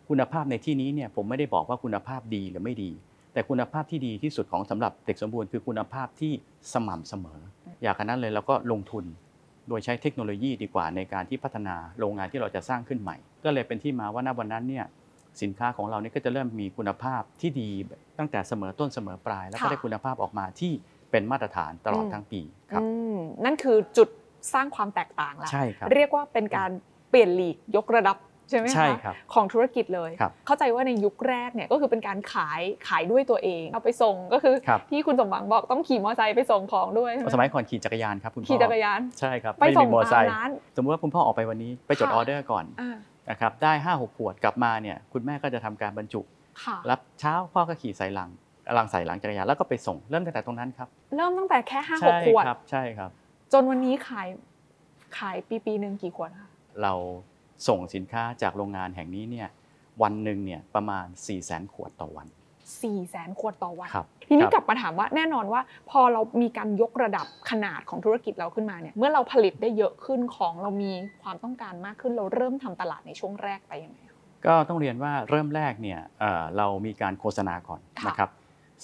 คุณภาพในที่นี้เนี่ยผมไม่ได้บอกว่าคุณภาพดีหรือไม่ดี แต่คุณภาพที่ดีที่สุดของสำหรับเด็กสมบูรณ์คือคุณภาพที่สม่ำเสมอ อยากกันนั้นเลยเราก็ลงทุน โดยใช้เทคโนโลยีดีกว่าในการที่พัฒนาโรงงานที่เราจะสร้างขึ้นใหม่ ก็เลยเป็นที่มาว่าณวันนั้นเนี่ยสินค้าของเราเนี่ยก็จะเริ่มมีคุณภาพที่ดีตั้งแต่เสมอต้นเสมอปลาย แล้วก็ค่ะได้คุณภาพออกมาที่เป็นมาตรฐานตลอดอืมทั้งปีครับอืมนั่นคือจุดสร้างความแตกต่างละใช่ครับเรียกว่าเป็นการเปลี่ยนลีกยกระดับ ใช่ไหมคะใช่ครับของธุรกิจเลยครับเข้าใจว่าในยุคแรกเนี่ยก็คือเป็นการขายขายด้วยตัวเอง เอาไปส่งก็คือครับที่คุณสมหวังบอกต้องขี่มอเตอร์ไซค์ไปส่งของด้วยใช่ไหสมัยก่อนขี่จักรยานครับคุณพ่อขี่จักรยานใช่ครับไปไม่ส่มีงมอเตอร์ไซตามค์ร้านสมมติว่าคุณพ่อออกไปวันนี้ไปจดค่ะออเดอร์ก่อนได้อ่านะครับได้ห้าหกขวดกลับมาเนี่ยคุณแม่ก็จะทำการบรรจุค่ะรับเช้าพ่อก็ขี่ใส่หลังหลังใส่หลังจักรยานแล้วก็ไปส่งเริ่มตั้งแต่ตรงนั้นครับ เริ่มตั้งแต่แค่ห้าหใช่กขวดครับ ใช่ครับ จนวันนี้ขายขายปีปีหนึ่งกี่ขวดคะเรา ส่งสินค้าจากโรงงานแห่งนี้เนี่ยวันหนึ่งเนี่ยประมาณ 4 0 0 0 0 0ขวดต่อวันสี่แสนขวดต่อวัน ครับทีนี้ครับกลับมาถามว่าแน่นอนว่า พอเรามีการยกระดับขนาดของธุรกิจเราขึ้นมาเนี่ยเมื่อเราผลิตได้เยอะขึ้นของเรามีความต้องการมากขึ้นเราเริ่มทำตลาดในช่วงแรกไปยังไงคะ ก็ต้องเรียนว่าเริ่มแรกเนี่ยเอ่อเรามีการโฆษณาก่อนค่ะ นะครับ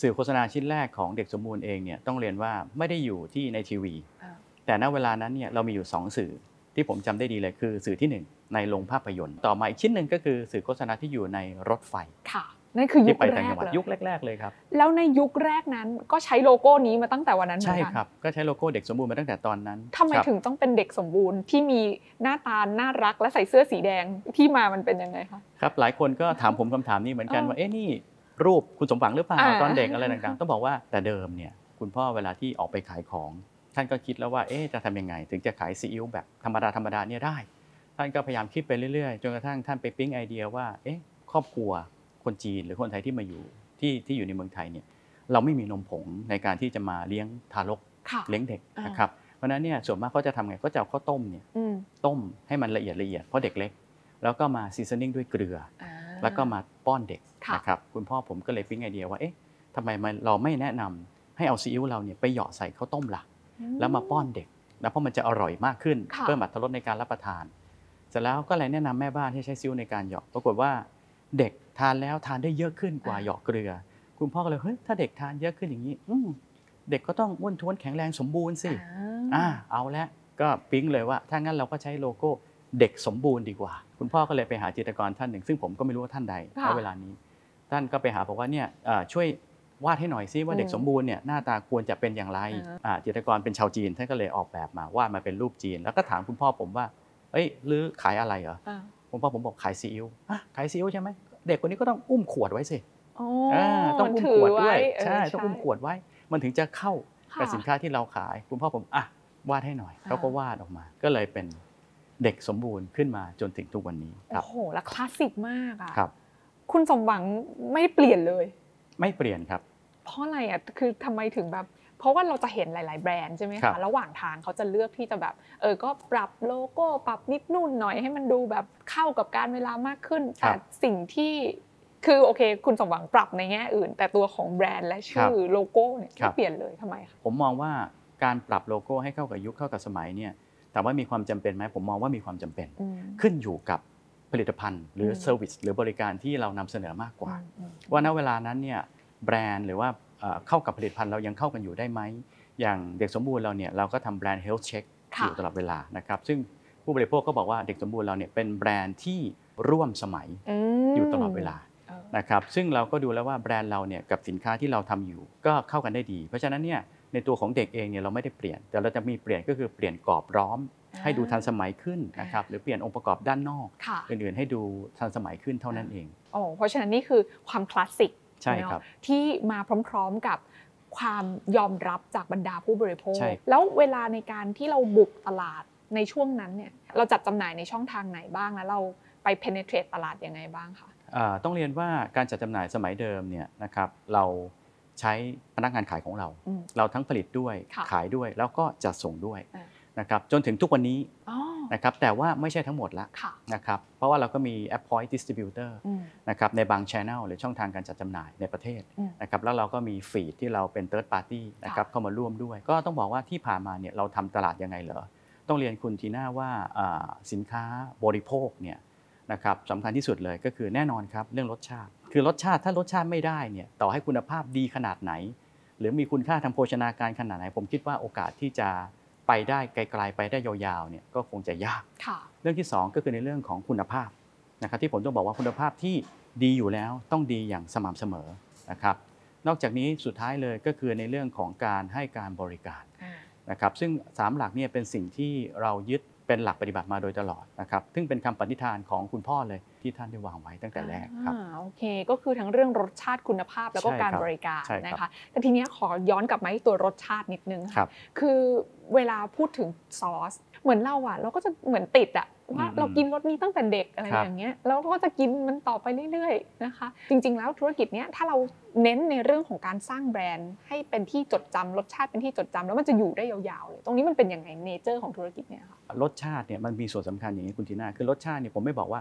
สื่อโฆษณาชิ้นแรกของเด็กสมบูรณ์เองเนี่ยต้องเรียนว่าไม่ได้อยู่ที่ในทีวี อ่าแต่ณเวลานั้นเนี่ยเรามีอยู่ 2 สื่อที่ผมจำได้ดีเลยคือสื่อทีหนึ่1 ในโรงภาพยนตร์ ต่อมาอีกชิ้นหนึ่งก็คือสื่อโฆษณาที่อยู่ในรถไฟค่ะนั่นคือยุที่คไปแรต่างจักงหวัดเลยยุคแรก ๆเลยครับ แล้วในยุคแรกนั้นก็ใช้โลโก้นี้มาตั้งแต่วันนั้นเหมือใช่นกันครับ ก็ใช้โลโก้เด็กสมบูรณ์มาตั้งแต่ตอนนั้นทำไมครับถึงต้องเป็นเด็กสมบูรณ์ที่มีหน้าตาน่ารักและใส่เสื้อสีแดงที่มามันเป็นยังไงคะครับ หลายคนก็ถามผมคำถามนี้เหมือนกันเออว่าเอ๊ะนี่รูปคุณสมหวังหรือเปล่าอ่าตอนเด็กอะไรต่างๆ ต้องบอกว่าแต่เดิมเนี่ยคุณพ่อเวลาที่ออกไปขายของ ท่านก็คิดแล้วว่าเอ๊ะจะทำยังไง ถึงจะขายซีอิ๊วแบบธรรมดาธรรมดาเนี่ยได้ ท่านก็พยายามคิดไปเรื่อยๆ จนกระทั่งท่านไปปิ๊งไอเดียว่า เอ๊ะ ครอบครัวคนจีนหรือคนไทยที่มาอยู่ที่ที่อยู่ในเมืองไทยเนี่ย เราไม่มีนมผงในการที่จะมาเลี้ยงทารกค่ะเลี้ยงเด็กอ่านนะครับ เพราะฉะนั้นเนี่ยส่วนมากเขาจะทำไงก็จะเอาข้าวต้มเนี่ยอืมต้มให้มันละเอียดละเอียดเพราะเด็กเล็ก แล้วก็มาซีซันนิ่งด้วยเกลืออ่าแล้วก็มาป้อนเด็กค่ะนะครับคุณพ่อผมก็เลยปิ๊งไอเดียว่าเอ๊ะทำไมมันเราไม่แนะนำให้เอาซีอิ๊วเราเนี่ยไปเหยาะใส่ข้าวต้มล่ะแล้วมาป้อนเด็กนะเพราะมันจะอร่อยมากขึ้นค่ะเพิ่มอรรถรสในการรับประทาน เสร็จแล้วก็เลยแนะนำแม่บ้านให้ใช้ซีอิ๊วในการเหยาะปรากฏว่าเด็กทานแล้วทานได้เยอะขึ้นกว่าเหยาะเกลือ คุณพ่อก็เลยเฮ้ยถ้าเด็กทานเยอะขึ้นอย่างนี้อืมเด็กก็ต้องอ้วนท้วนแข็งแรงสมบูรณ์สิอ่าเอาแล้วก็ปิ๊งเลยว่า ถ้างั้นเราก็ใช้โลโก้เด็กสมบูรณ์ดีกว่า คุณพ่อก็เลยไปหาจิตรกรท่านหนึ่ง ซึ่งผมก็ไม่รู้ว่าท่านใดค่ะณเวลานี้ ท่านก็ไปหาบอกว่าเนี่ยเอ่อช่วยวาดให้หน่อยซิว่าเด็กอืมสมบูรณ์เนี่ยหน้าตาควรจะเป็นอย่างไรอ่าอ่าจิตรกรเป็นชาวจีนท่านก็เลยออกแบบมาวาดมาเป็นรูปจีน แล้วก็ถามคุณพ่อผมว่า เอ้ยหรือขายอะไรเหรออ่าคุณพ่อผมบอกขายซีอิ๊วอะขายซีอิ๊วใช่ไหมเด็กคนนี้ก็ต้องอุ้มขวดไว้สิอ๋ออ่าต้องอุ้มถืขวดด้วยเใช่ต้องอุ้มขวดไว้ มันถึงจะเข้าค่ะกับสินค้าที่เราขาย คุณพ่อผมอะวาดให้หน่อยอ่าเขาก็วาดออกมา ก็เลยเป็นเด็กสมบูรณ์ขึ้นมาจนถึงทุกวันนี้ครัโอ้บโหแล้วคลาสสิกมากอะครับคุณสมหวังไม่เปลี่ยนเลย ไม่เปลี่ยนครับ เพราะอะไรอะคือทำไมถึงแบบ เพราะว่าเราจะเห็นหลาย ๆ แบรนด์ใช่ไหมคะครับระหว่างทางเขาจะเลือกที่จะแบบเออก็ปรับโลโก้ปรับนิดนู่นหน่อยให้มันดูแบบเข้ากับกาลเวลามากขึ้นแต่สิ่งที่คือโอเค คุณสมหวังปรับในแง่อื่น แต่ตัวของแบรนด์และชื่อโลโก้เนี่ยไม่เปลี่ยนเลยทำไมคะผมมองว่าการปรับโลโก้ให้เข้ากับยุคเข้ากับสมัยเนี่ยแต่ว่ามีความจำเป็นไหมผมมองว่ามีความจำเป็นอืมขึ้นอยู่กับผลิตภัณฑ์ หรืออม service หรือบริการที่เรานำเสนอมากกว่าอืมว่าณเวลานั้นเนี่ยแบรนด์หรือว่า เอ่อเข้ากับผลิตภัณฑ์เรายังเข้ากันอยู่ได้ไหม อย่างเด็กสมบูรณ์เราเนี่ยเราก็ทำแบรนด์ Health Check ค่ะอยู่ตลอดเวลานะครับซึ่งผู้บริโภคก็บอกว่าเด็กสมบูรณ์เราเนี่ยเป็นแบรนด์ที่ร่วมสมัยมอยู่ตลอดเวลาเออนะครับซึ่งเราก็ดูแล้วว่าแบรนด์เราเนี่ยกับสินค้าที่เราทำอยู่ก็เข้ากันได้ดี เพราะฉะนั้นเนี่ยในตัวของเด็กเองเนี่ยเราไม่ได้เปลี่ยน แต่เราจะมีเปลี่ยนก็คือเปลี่ยนกรอบร้อม ให้ดูทันสมัยขึ้นนะครับหรือเปลี่ยนองค์ประกอบด้านนอกค่ะอื่นๆให้ดูทันสมัยขึ้นเท่านั้นเองโอ้เพราะฉะนั้นนี่คือความคลาสสิก ใช่ครับเนอะที่มาพร้อมๆกับความยอมรับจากบรรดาผู้บริโภคใช่แล้วเวลาในการที่เราบุกตลาดในช่วงนั้นเนี่ยเราจัดจำหน่ายในช่องทางไหนบ้างแล้วเราไป penetrate ตลาดยังไงบ้างคะอ่าต้องเรียนว่าการจัดจำหน่ายสมัยเดิมเนี่ยนะครับเราใช้พนักงานขายของเราอืมเราทั้งผลิตด้วยค่ะขายด้วยแล้วก็จัดส่งด้วยอ่า นะครับจนถึงทุกวันนี้อ๋อนะครับแต่ว่าไม่ใช่ทั้งหมดละค่ะนะครับเพราะว่าเราก็มี App Point Distributor อืมนะครับในบาง Channel หรือช่องทางการจัดจำหน่ายในประเทศอืมนะครับแล้วเราก็มีฟีดที่เราเป็น Third Party นะครับค่ะเข้ามาร่วมด้วย ก็ต้องบอกว่าที่ผ่านมาเนี่ยเราทำตลาดยังไงเหรอต้องเรียนคุณทีน่าว่าอ่าสินค้าบริโภคเนี่ยนะครับสำคัญที่สุดเลยก็คือแน่นอนครับเรื่องรสชาติ คือรสชาติถ้ารสชาติไม่ได้เนี่ยต่อให้คุณภาพดีขนาดไหน หรือมีคุณค่าทางโภชนาการขนาดไหน ผมคิดว่าโอกาสที่จะ ไปได้ไกลๆไปได้ยาวๆเนี่ยก็คงจะยากค่ะเรื่องที่ 2 ก็คือในเรื่องของคุณภาพนะครับที่ผมต้องบอกว่าคุณภาพที่ดีอยู่แล้วต้องดีอย่างสม่ำเสมอนะครับนอกจากนี้สุดท้ายเลยก็คือในเรื่องของการให้การบริการอ่านะครับซึ่ง 3 หลักเนี่ยเป็นสิ่งที่เรายึดเป็นหลักปฏิบัติมาโดยตลอดนะครับซึ่งเป็นคำปณิธานของคุณพ่อเลย ที่ท่านได้วางไว้ตั้งแต่แรกครับอ่าโอเค ก็คือทั้งเรื่องรสชาติคุณภาพแล้วก็ใช่การครับบริการใช่ครับนะคะแต่ทีเนี้ยขอย้อนกลับมาที่ตัวรสชาตินิดนึงครัค่ะบคือเวลาพูดถึงซอสเหมือนเราอะเราก็จะเหมือนติดอะว่าอืมเรากินรสนี้ตั้งแต่เด็กอะไรครับอย่างเงี้ยแล้วก็จะกินมันต่อไปเรื่อยๆนะคะ จริง ๆ แล้วธุรกิจเนี้ยถ้าเราเน้นในเรื่องของการสร้างแบรนด์ ให้เป็นที่จดจำรสชาติเป็นที่จดจำแล้วมันจะอยู่ได้ยาวๆเลยตรงนี้มันเป็นยังไง nature ของธุรกิจเนี่ยค่ะรสชาติเนี่ยมันมีส่วนสำคัญอย่างนี้คุณทีน่าคือรสชาติเนี่ยผมไม่บอกว่า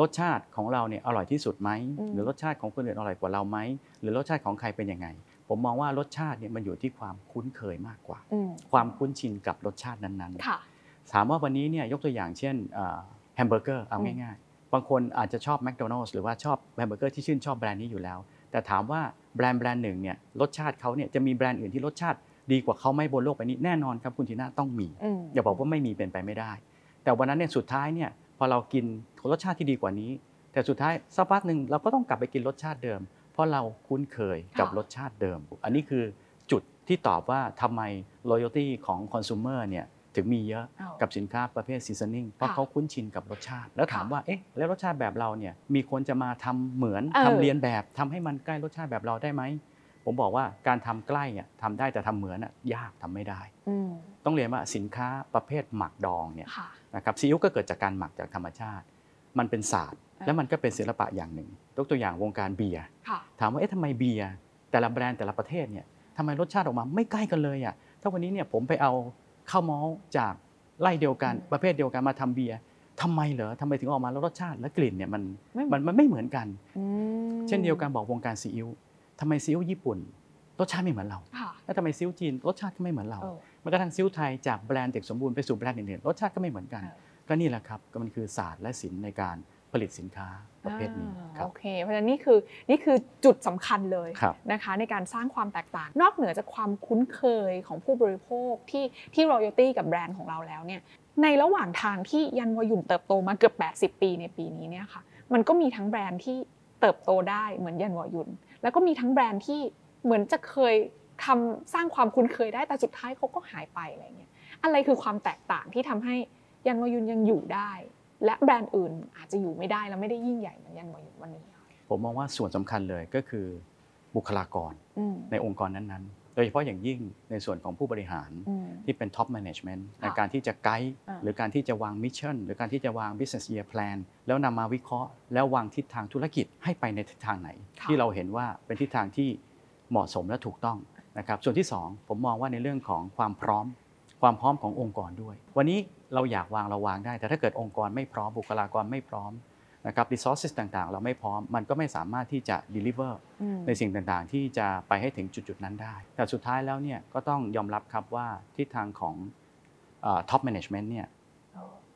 รสชาติของเราเนี่ยอร่อยที่สุดไหมอืมหรือรสชาติของคนอื่นอร่อยกว่าเราไหมหรือรสชาติของใครเป็นยังไง ผมมองว่ารสชาติเนี่ยมันอยู่ที่ความคุ้นเคยมากกว่าอืมความคุ้นชินกับรสชาตินั้นค่ะๆถามว่าวันนี้เนี่ยยกตัวอย่างเช่นแฮมเบอร์เกอร์เอาอืมง่ายๆ บางคนอาจจะชอบแมคโดนัลด์หรือว่าชอบแฮมเบอร์เกอร์ที่ชื่นชอบแบรนด์นี้อยู่แล้ว แต่ถามว่าแบรนด์แบรนด์หนึ่งเนี่ยรสชาติเขาเนี่ยจะมีแบรนด์อื่นที่รสชาติดีกว่าเขาไหม่บนโลกใบนี้แน่นอนครับคุณทีน่าต้องมีอืมอย่าบอกว่าไม่มีเป็นไปไม่ได้ แต่วันนั้นเนี่ยสุดท้ายเนี่ย พอเรากินรสชาติที่ดีกว่านี้ แต่สุดท้ายสักพักหนึ่งเราก็ต้องกลับไปกินรสชาติเดิม เพราะเราคุ้นเคยกับค่ะรสชาติเดิม อันนี้คือจุดที่ตอบว่าทำไม loyalty ของ consumer เนี่ยถึงมีเยอะอ้าวกับสินค้าประเภท seasoning เพราะค่ะเขาคุ้นชินกับรสชาติ แล้วถามค่ะว่าเอ๊ะแล้วรสชาติแบบเราเนี่ยมีคนจะมาทำเหมือนเออทำเรียนแบบทำให้มันใกล้รสชาติแบบเราได้ไหมผมบอกว่าการทำใกล้อะทำได้แต่ทำเหมือนอะยากทำไม่ได้อืมต้องเรียนว่าสินค้าประเภทหมักดองเนี่ยค่ะ นะครับซีอิ๊วก็เกิดจากการหมักจากธรรมชาติ มันเป็นศาสตร์อ่าและมันก็เป็นศิลปะอย่างหนึ่งยกตัวอย่างวงการเบียร์ค่ะถามว่าเอ๊ะทำไมเบียร์แต่ละแบรนด์แต่ละประเทศเนี่ยทำไมรสชาติออกมาไม่ใกล้กันเลยอะถ้าวันนี้เนี่ยผมไปเอาข้าวมอลจากไล่เดียวกันอืมประเภทเดียวกันมาทำเบียร์ทำไมเหรอทำไมถึงออกมาแล้วรสชาติและกลิ่นเนี่ยมันไม่เหมืมัอนนมันไม่เหมือนกันอืมเช่นเดียวกันบอกวงการซีอิ๊วทำไมซีอิ๊วญี่ปุ่น รสชาติไม่เหมือนเราค่ะแล้วทำไมซีอิ๊วจีนรสชาติก็ไม่เหมือนเราเออ แม้กระทั่งซีอิ๊วไทยจากแบรนด์เด็กสมบูรณ์ไปสู่แบรนด์อื่นๆรสชาติก็ไม่เหมือนกันเออก็นี่แหละครับก็มันคือศาสตร์และศิลป์ในการผลิตสินค้าประเภทนี้คอ่ารับโอเค เพราะฉะนั้นนี่คือนี่คือจุดสำคัญเลยครับนะคะในการสร้างความแตกต่าง นอกเหนือจากความคุ้นเคยของผู้บริโภคที่ที่ royalty กับแบรนด์ของเราแล้วเนี่ยในระหว่างทางที่ยันวายุนเติบโตมาเกือบ 80 ปีในปีนี้เนี่ยค่ะมันก็มีทั้งแบรนด์ที่เติบโตได้เหมือนยันวายุน แล้วก็มีทั้งแบรนด์ที่เหมือนจะเคย ทำสร้างความคุ้นเคยได้แต่สุดท้ายเขาก็หายไปอะไรเงี้ยอะไรคือความแตกต่างที่ทำให้ยันวายุนยังอยู่ได้ และแบรนด์อื่นอาจจะอยู่ไม่ได้แล้วไม่ได้ยิ่งใหญ่เหมือนยันวายุนวันนี้ค่ะผมมองว่าส่วนสำคัญเลยก็คือบุคลากรอืมในองค์กรนั้นโดยเฉพาะอย่างยิ่งในส่วนของผู้บริหารอืมที่เป็น top management ค่ะในการที่จะไกด์อ่าหรือการที่จะวาง mission หรือการที่จะวาง business year plan แล้วนำมาวิเคราะห์ แล้ววางทิศทางธุรกิจให้ไปในทิศทางไหนค่ะที่เราเห็นว่าเป็นทิศทางที่เหมาะสมและถูกต้อง นะครับส่วนที่ 2 ผมมองว่าในเรื่องของความพร้อม ความพร้อมขององค์กรด้วย วันนี้เราอยากวางเราวางได้ แต่ถ้าเกิดองค์กรไม่พร้อมบุคลากรไม่พร้อมนะครับ resources ต่างๆ เราไม่พร้อมมันก็ไม่สามารถที่จะ deliver อืมในสิ่งต่างๆ ที่จะไปให้ถึงจุดๆนั้นได้ แต่สุดท้ายแล้วเนี่ยก็ต้องยอมรับครับว่าทิศทางของท็อปแมネจเมนต์เนี่ย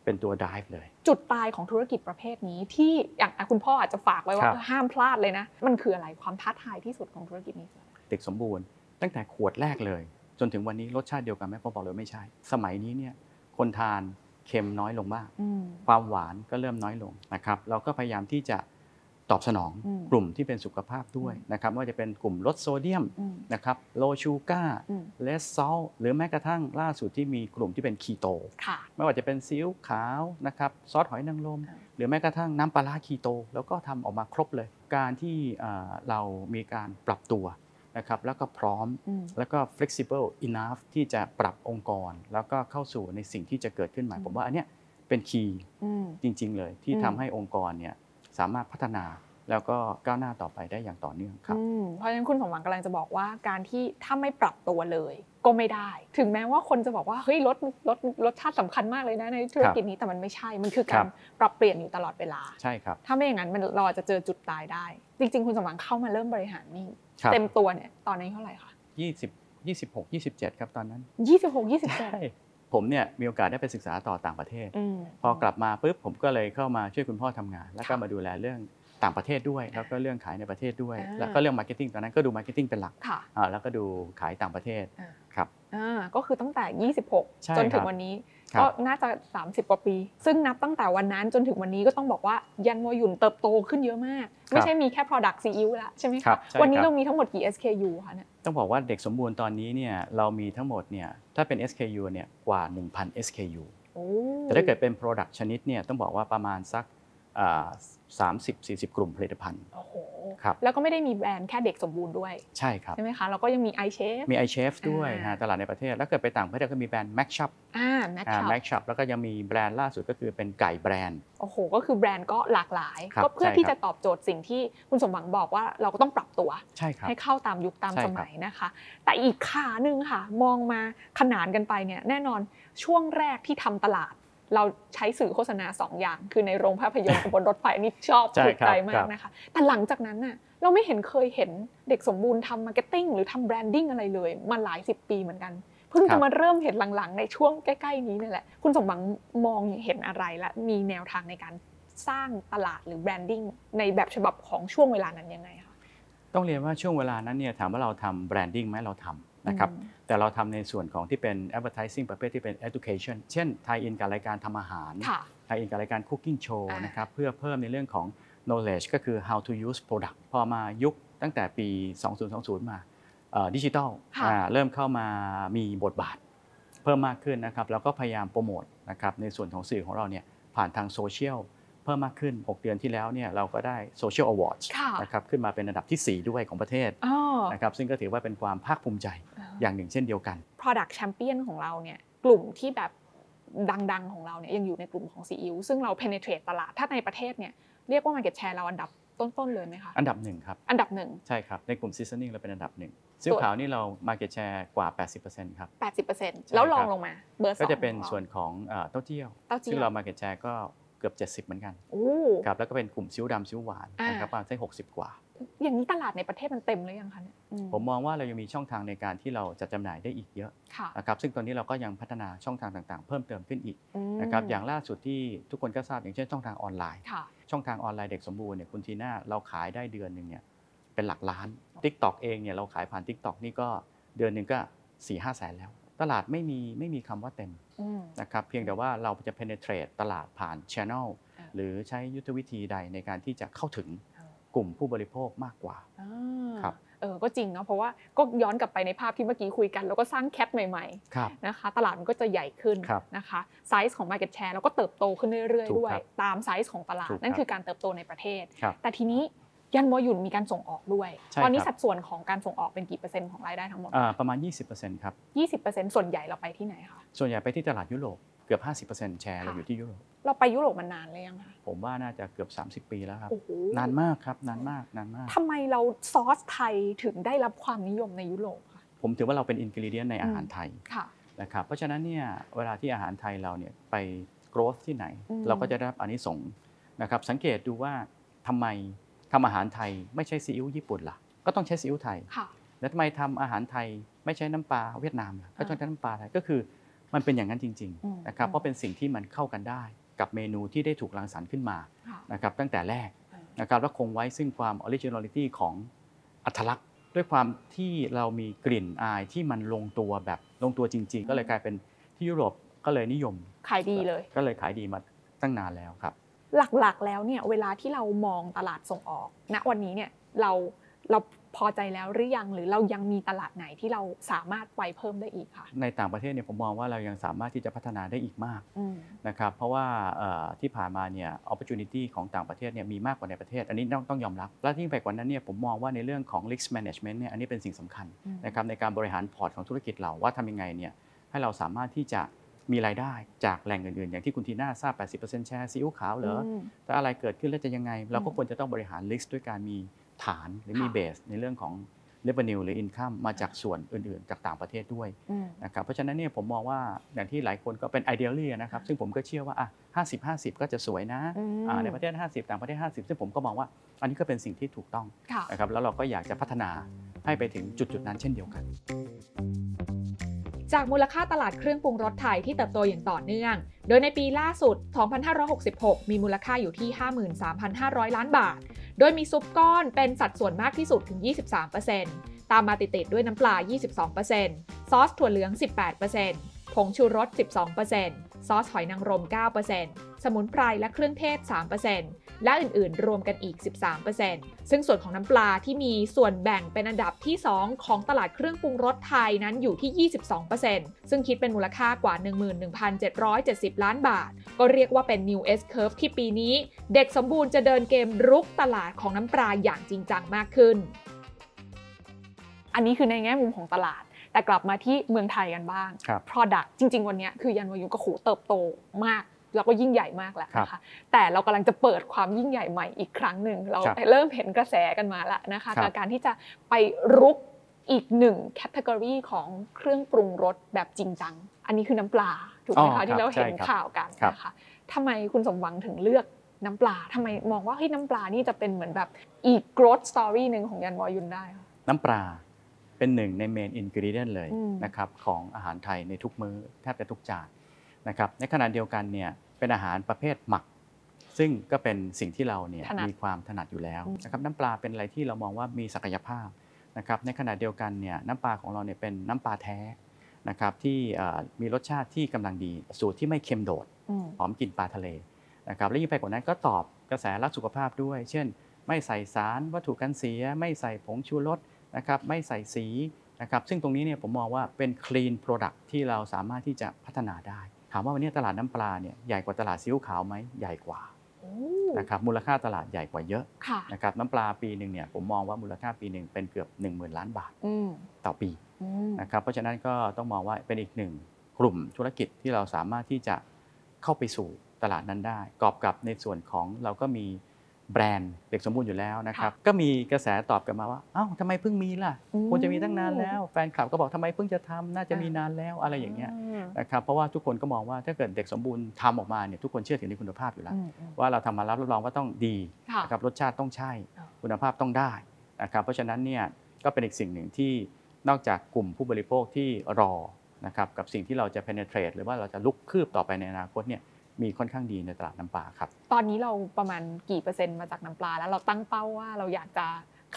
เป็นตัว drive เลย จุดตายของธุรกิจประเภทนี้ที่อย่างอะคุณพ่ออาจจะฝากไว้ว่าครับเออห้ามพลาดเลยนะ มันคืออะไรความท้าทายที่สุดของธุรกิจนี้คืออะไรเด็กสมบูรณ์ ตั้งแต่ขวดแรกเลย จนถึงวันนี้รสชาติเดียวกันไหมผมบอกเลยไม่ใช่ สมัยนี้เนี่ยคนทานเค็มน้อยลงบ้างอืมความหวานก็เริ่มน้อยลงนะครับเราก็พยายามที่จะตอบสนองอืมกลุ่มที่เป็นสุขภาพด้วยนะครับไม่ว่าจะเป็นกลุ่มลดโซเดียมอืมนะครับโลชูการ์อืมเลสซอลหรือแม้กระทั่งล่าสุดที่มีกลุ่มที่เป็นคีโตค่ะไม่ว่าจะเป็นซีอิ๊วขาวนะครับซอสหอยนางรมอ่าหรือแม้กระทั่งน้ำปลาร้าคีโต แล้วก็ทำออกมาครบเลย การที่เอ่อเรามีการปรับตัว นะครับแล้วก็พร้อมอืมแล้วก็ flexible enough ที่จะปรับองค์กร แล้วก็เข้าสู่ในสิ่งที่จะเกิดขึ้นใหม่อืมผมว่าอันเนี้ยเป็นคีย์อืมจริง ๆ เลยที่อืมทำให้องค์กรเนี่ยสามารถพัฒนาแล้วก็ก้าวหน้าต่อไปได้อย่างต่อเนื่องครับอืมเพราะฉะนั้นคุณสมหวังกำลังจะบอกว่าการที่ถ้าไม่ปรับตัวเลย ก็ไม่ได้ ถึงแม้ว่าคนจะบอกว่าเฮ้ยรสรสรสชาติสำคัญมากเลยนะในธุรกิจนี้แต่มันไม่ใช่มันคือครัการบปรับเปลี่ยนอยู่ตลอดเวลาใช่ครับถ้าไม่อย่างนั้นมันเราอาจจะเจอจุดตายได้ จริง ๆ คุณสมหวังเข้ามาเริ่มบริหารนี่ครับ เต็มตัวเนี่ยตอนนี้เท่าไหร่คะ20 26 27ครับตอนนั้น26 27ใช่ผมเนี่ยมีโอกาสได้ไปศึกษาต่อต่างประเทศอืมพอกลับมาปุ๊บผมก็เลยเข้ามาช่วยคุณพ่อทำงาน แล้วก็ค่ะมาดูแลเรื่อง ต่างประเทศด้วย แล้วก็เรื่องขายในประเทศด้วยอ่าแล้วก็เรื่อง marketing ตอนนั้นก็ดู marketing เป็นหลักค่ะอ่าแล้วก็ดูขายต่างประเทศอ่าครับอ่าก็คือตั้งแต่ 26ใช่จนถึครังบวันนี้ครับก็น่าจะ 30 กว่าปี ซึ่งนับตั้งแต่วันนั้นจนถึงวันนี้ก็ต้องบอกว่าหยั่นหว่อหยุ่นเติบโตขึ้นเยอะมาก ไม่ใช่มีแค่ Product ซีอิ๊วแล้วใช่ไหมคะครับใช่วันนี้ครับเรามีทั้งหมดกี่ SKU คะเนี่ยต้องบอกว่าเด็กสมบูรณ์ตอนนี้เนี่ยเรามีทั้งหมดเนี่ยถ้าเป็น SKU เนี่ยกว่า 1,000 SKU โอ้แต่ถ้าเกิดเป็น Product ชนิดเนี่ยต้องบอกว่าประมาณสัก อ่า30-40กลุ่มผลิตภัณฑ์โอ้โหครับแล้วก็ไม่ได้มีแบรนด์แค่เด็กสมบูรณ์ด้วย ใช่ครับ ใช่ไหมคะ แล้วก็ยังมี i Chef มี iChef ด้วยอ่านะตลาดในประเทศ แล้วเกิดไปต่างประเทศก็มีแบรนด์ Mac Shop อ่าแม็กอ่าช็อป Mac Shop แล้วก็ยังมีแบรนด์ล่าสุดก็คือเป็นไก่แบรนด์ โอ้โห ก็คือแบรนด์ก็หลากหลายครับก็เพื่อใช่ที่ครับจะตอบโจทย์สิ่งที่คุณสมหวังบอกว่าเราก็ต้องปรับตัว ใช่ครับให้เข้าตามยุคตามใช่คสรับมัยนะคะ แต่อีกขาหนึ่งค่ะ มองมาขนานกันไปเนี่ยแน่นอนช่วงแรกที่ทำตลาด เราใช้สื่อโฆษณา2อย่าง คือในโรงภาพยนตร์กับบนรถไฟนี่ชอบใช่ถูกครับใจมาครักบนะคะ แต่หลังจากนั้นน่ะเราไม่เห็นเคยเห็นเด็กสมบูรณ์ทำ marketing หรือทำ branding อะไรเลย มาหลายสิบปีเหมือนกัน เพิ่งครัจะบมาเริ่มเห็นหลังๆ ในช่วงใกล้ ๆ นี้นี่แหละ คุณสมหวังมองเห็นอะไรและมีแนวทางในการสร้างตลาดหรือ branding ในแบบฉบับของช่วงเวลานั้นยังไงคะต้องเรียนว่าช่วงเวลานั้นเนี่ยถามว่าเราทำ branding ไหมเราทำนะครับอืม แต่เราทำในส่วนของที่เป็น advertising ประเภทที่เป็น education เช่น tie-in กับรายการทำอาหารค่ะไทยอินกับรายการ cooking show อ่านนะครับเพื่อเพิ่มในเรื่องของ knowledge ก็คือ how to use product พอมายุคตั้งแต่ปี 2020 มาดิจิทัลค่ะเริ่มเข้ามามีบทบาทเพิ่มมากขึ้นนะครับแล้วก็พยายามโปรโมทนะครับในส่วนของสื่อของเราเนี่ยผ่านทางโซเชียลเพิ่มมากขึ้น 6 เดือนที่แล้วเนี่ยเราก็ได้ Social Awards ค่ะนะครับขึ้นมาเป็นอันดับทีสี่4 ด้วยของประเทศอ๋อนะครับซึ่งก็ถือว่าเป็นความภาคภูมิใจอย่างหนึ่งเช่นเดียวกัน product champion ของเราเนี่ยกลุ่มที่แบบดังๆ ของเราเนี่ยยังอยู่ในกลุ่มของซีอิ๊วซึ่งเรา penetrate ตลาดถ้าในประเทศเนี่ยเรียกว่า market share เราอันดับต้นๆเลยไหมคะอันดับหนึ่งครับอันดับหนึ่งใช่ครับในกลุ่ม seasoning เราเป็นอันดับหนึ่งซีอิ๊วขาวนี่เรา market share กว่า 80%ครับ80%แล้วลองลงมาเบอร์สองก็จะเป็นของราส่วนของเอ่อเต้าเจี้ยวเต้าเจี้ยวซึ่งเรา market share ก็ เกือบ 70 เหมือนกันโอ้ครับแล้วก็เป็นกลุ่มซิ้วดำซิ้วหวานอ่านนะครับประมาณสัก60กว่า อย่างนี้ตลาดในประเทศมันเต็มหรือยังคะเนี่ยอืผมมองว่าเรายังมีช่องทางในการที่เราจะจำหน่ายได้อีกเยอะค่ะนะครับซึ่งตอนนี้เราก็ยังพัฒนาช่องทางต่างๆ เพิ่มเติมขึ้นอีกอืมนะครับอย่างล่าสุดที่ทุกคนก็ทราบอย่างเช่นช่องทางออนไลน์ค่ะช่องทางออนไลน์เด็กสมบูรณ์เนี่ยคุณทีน่าเราขายได้เดือนหนึ่งเนี่ยเป็นหลักล้าน Tik t o อกเองเนี่ยเราขายผ่าน Tik t o อกนี่ก็เดือนหนึ่งก็4ี่ห้าแสนแล้ว ตลาดไม่มีไม่มีคำว่าเต็มอืม นะครับเพียงแต่ว่าเราจะ penetrate ตลาดผ่าน channel อ่าหรือใช้ยุทธวิธีใดในการที่จะเข้าถึงอ่ากลุ่มผู้บริโภคมากกว่าอ่าครับเออก็จริงเนาะเพราะว่าก็ย้อนกลับไปในภาพที่เมื่อกี้คุยกัน แล้วก็สร้างแคปใหม่ๆครับนะคะตลาดมันก็จะใหญ่ขึ้นครับนะคะไซส์ของ Market Share แล้วก็เติบโตขึ้นเรื่อยถูๆกด้วยครับตามไซส์ของตลาดถูกครับนั่นคือการเติบโตในประเทศครับแต่ทีนี้ ยันวอยุนมีการส่งออกด้วยใช่ตอนนี้ครับสัดส่วนของการส่งออกเป็นกี่เปอร์เซ็นต์ของรายได้ทั้งหมดอ่าประมาณ 20%ครับ 20%ส่วนใหญ่เราไปที่ไหนคะส่วนใหญ่ไปที่ตลาดยุโรปเกือบ 50%แชร์เราค่ะอยู่ที่ยุโรปเราไปยุโรปมานานเลยยังคะผมว่าน่าจะเกือบ 30 ปีแล้วครับโอ้โหนานมากครับนานมากนานมากทำไมเราซอสไทยถึงได้รับความนิยมในยุโรปคะผมถือว่าเราเป็นอินกิเดียนในอาหารไทยค่ะนะครับเพราะฉะนั้นเนี่ยเวลาที่อาหารไทยเราเนี่ยไป growth ที่ไหนอืมเราก็จะได้รับอานิสงส์นะครับสังเกตดูว่าทำไม ทำอาหารไทยไม่ใช้ซีอิ๊วญี่ปุ่นล่ะ ก็ต้องใช้ซีอิ๊วไทยค่ะแล้วทำไมทำอาหารไทยไม่ใช้น้ำปลาเวียดนามล่ะก็ต้องใช้น้ำปลาไทยก็คือมันเป็นอย่างนั้นจริงอืมๆนะครับอืมเพราะเป็นสิ่งที่มันเข้ากันได้ กับเมนูที่ได้ถูกรังสรรค์ขึ้นมาค่ะนะครับตั้งแต่แรกอ่านะครับแล้วคงไว้ซึ่งความ originality ของอัตลักษณ์ ด้วยความที่เรามีกลิ่นอายที่มันลงตัวแบบลงตัวจริง ๆ ก็เลยกลายเป็นที่ยุโรปก็เลยนิยมขายดีเลย ก็เลยขายดีมาตั้งนานแล้วครับ หลักๆ แล้วเนี่ยเวลาที่เรามองตลาดส่งออกณวันนี้เนี่ยเราเราพอใจแล้วหรือยังหรือเรายังมีตลาดไหนที่เราสามารถไปเพิ่มได้อีกคะในต่างประเทศเนี่ยผมมองว่าเรายังสามารถที่จะพัฒนาได้อีกมากอืมนะครับเพราะว่าเอ่อที่ผ่านมาเนี่ย opportunity ของต่างประเทศเนี่ยมีมากกว่าในประเทศ อันนี้ต้องต้องยอมรับ และที่งไปกว่านั้นเนี่ยผมมองว่าในเรื่องของ risk management เนี่ยอันนี้เป็นสิ่งสำคัญอืมนะครับในการบริหารพอร์ตของธุรกิจเราว่าทำยังไงเนี่ยให้เราสามารถที่จะ มีรายได้จากแหล่งอื่นๆ อย่างที่คุณทีน่าทราบ 80%แชร์ซีอิ๊วขาวเหรออมถ้าอะไรเกิดขึ้นแล้วจะยังไง เราก็อืมควรจะต้องบริหาร risk ด้วยการมีฐานหรือมีค่ะเบสในเรื่องของ revenue หรือ income มาจากส่วนอื่นๆ จากต่างประเทศด้วยอืมนะครับเพราะฉะนั้นเนี่ยผมมองว่าอย่างที่หลายคนก็เป็น ideally นะครับ ซึ่งผมก็เชื่อว่าอะ50 50 ก็จะสวยนะอืมอ่าในประเทศ 50 ต่างประเทศ 50 ซึ่งผมก็มองว่าอันนี้ก็เป็นสิ่งที่ถูกต้องค่ะนะครับแล้วเราก็อยากจะพัฒนาให้ไปถึงจุดจุดๆนั้นเช่นเดียวกัน จากมูลค่าตลาดเครื่องปรุงรสไทยที่เติบโตอย่างต่อเนื่อง โดยในปีล่าสุด 2566 มีมูลค่าอยู่ที่ 53,500 ล้านบาท โดยมีซุปก้อนเป็นสัดส่วนมากที่สุดถึง 23%ตามมาติดๆด้วยน้ำปลา 22%ซอสถั่วเหลือง 18%ผงชูรส 12%ซอสหอยนางรม 9%สมุนไพรและเครื่องเทศ 3% และอื่นๆ รวมกันอีก 13%ซึ่งส่วนของน้ำปลาที่มีส่วนแบ่งเป็นอันดับที่ 2 ของตลาดเครื่องปรุงรสไทยนั้นอยู่ที่ 22%ซึ่งคิดเป็นมูลค่ากว่า 11,770 ล้านบาท ก็เรียกว่าเป็น New S Curve ที่ปีนี้ เด็กสมบูรณ์จะเดินเกมรุกตลาดของน้ำปลาอย่างจริงจังมากขึ้น อันนี้คือในแง่มุมของตลาดแต่กลับมาที่เมืองไทยกันบ้างครับ Product จริง ๆ วันเนี้ยคือยันวายุก็โหเติบโตมาก แล้วก็ยิ่งใหญ่มกแล้วครับนะคะแต่เรากำลังจะเปิดความยิ่งใหญ่ใหม่อีกครั้งหนึ่งเราครับเริ่มเห็นกระแสกันมาแล้วนะคะครับกับการที่จะไปรุกอีกหนึ่งแคตตากรีของเครื่องปรุงรสแบบจริงจัง อันนี้คือน้ำปลาถูกไหมอ๋อครัคะบที่เราเห็นใช่ครับข่าวกันครับนะคะทำไมคุณสมหวังถึงเลือกน้ำปลาทำไมมองว่าเฮ้ยน้ำปลานี่จะเป็นเหมือนแบบอีก growth story หนึ่งของยันวอยุนได้คะน้ำปลาเป็นหนึ่งในเมนอินกิเดียนเลยอืมนะครับของอาหารไทยในทุกมื้อแทบจะทุกจานนะครับในขณะเดียวกันเนี่ย เป็นอาหารประเภทหมัก ซึ่งก็เป็นสิ่งที่เราเนี่ยถนัด มีความถนัดอยู่แล้วอืมนะครับน้ำปลาเป็นอะไรที่เรามองว่ามีศักยภาพนะครับในขณะเดียวกันเนี่ยน้ำปลาของเราเนี่ยเป็นน้ำปลาแท้นะครับที่เอ่อมีรสชาติที่กำลังดีสูตรที่ไม่เค็มโดด อืม หอมกลิ่นปลาทะเลนะครับและยิ่งไปกว่านั้นก็ตอบกระแสรักสุขภาพด้วย เช่น ไม่ใส่สารวัตถุกันเสีย ไม่ใส่ผงชูรสนะครับไม่ใส่สีนะครับซึ่งตรงนี้เนี่ยผมมองว่าเป็น clean product ที่เราสามารถที่จะพัฒนาได้ ถามว่าวันนี้ตลาดน้ำปลาเนี่ยใหญ่กว่าตลาดซีอิ๊วขาวไหมใหญ่กว่าโอ้นะครับมูลค่าตลาดใหญ่กว่าเยอะค่ะนะครับน้ำปลาปีหนึ่งเนี่ยผมมองว่ามูลค่าปีหนึ่งเป็นเกือบ 1 0,000 ล้านบาทอืมต่อปีอืมนะครับเพราะฉะนั้นก็ต้องมองว่าเป็นอีกหนึ่งกลุ่มธุรกิจที่เราสามารถที่จะเข้าไปสู่ตลาดนั้นได้ กอบกับในส่วนของเราก็มี แบรนด์เด็กสมบูรณ์อยู่แล้วนะครับ ก็มีกระแสตอบกลับมาว่าเอ้าทำไมเพิ่งมีล่ะอืมควรจะมีตั้งนานแล้ว แฟนคลับก็บอกทำไมเพิ่งจะทำน่าจะมีนานแล้วอะไรอย่างเงี้ยนะครับเพราะว่าทุกคนก็มองว่าถ้าเกิดเด็กสมบูรณ์ทำออกมาเนี่ยทุกคนเชื่อถือในคุณภาพอยู่แล้วอืมอืมว่าเราทำมาแล้วรับรองว่าต้องดีค่ะนะครับรสชาติต้องใช่อ่าคุณภาพต้องได้นะครับเพราะฉะนั้นเนี่ยก็เป็นอีกสิ่งหนึ่งที่นอกจากกลุ่มผู้บริโภคที่รอนะครับกับสิ่งที่เราจะ penetrate หรือว่าเราจะลุกคืบต่อไปในอนาคตเนี่ย มีค่อนข้างดีในตลาดน้ำปลาครับ ตอนนี้เราประมาณกี่เปอร์เซ็นต์มาจากน้ำปลา แล้วเราตั้งเป้าว่าเราอยากจะ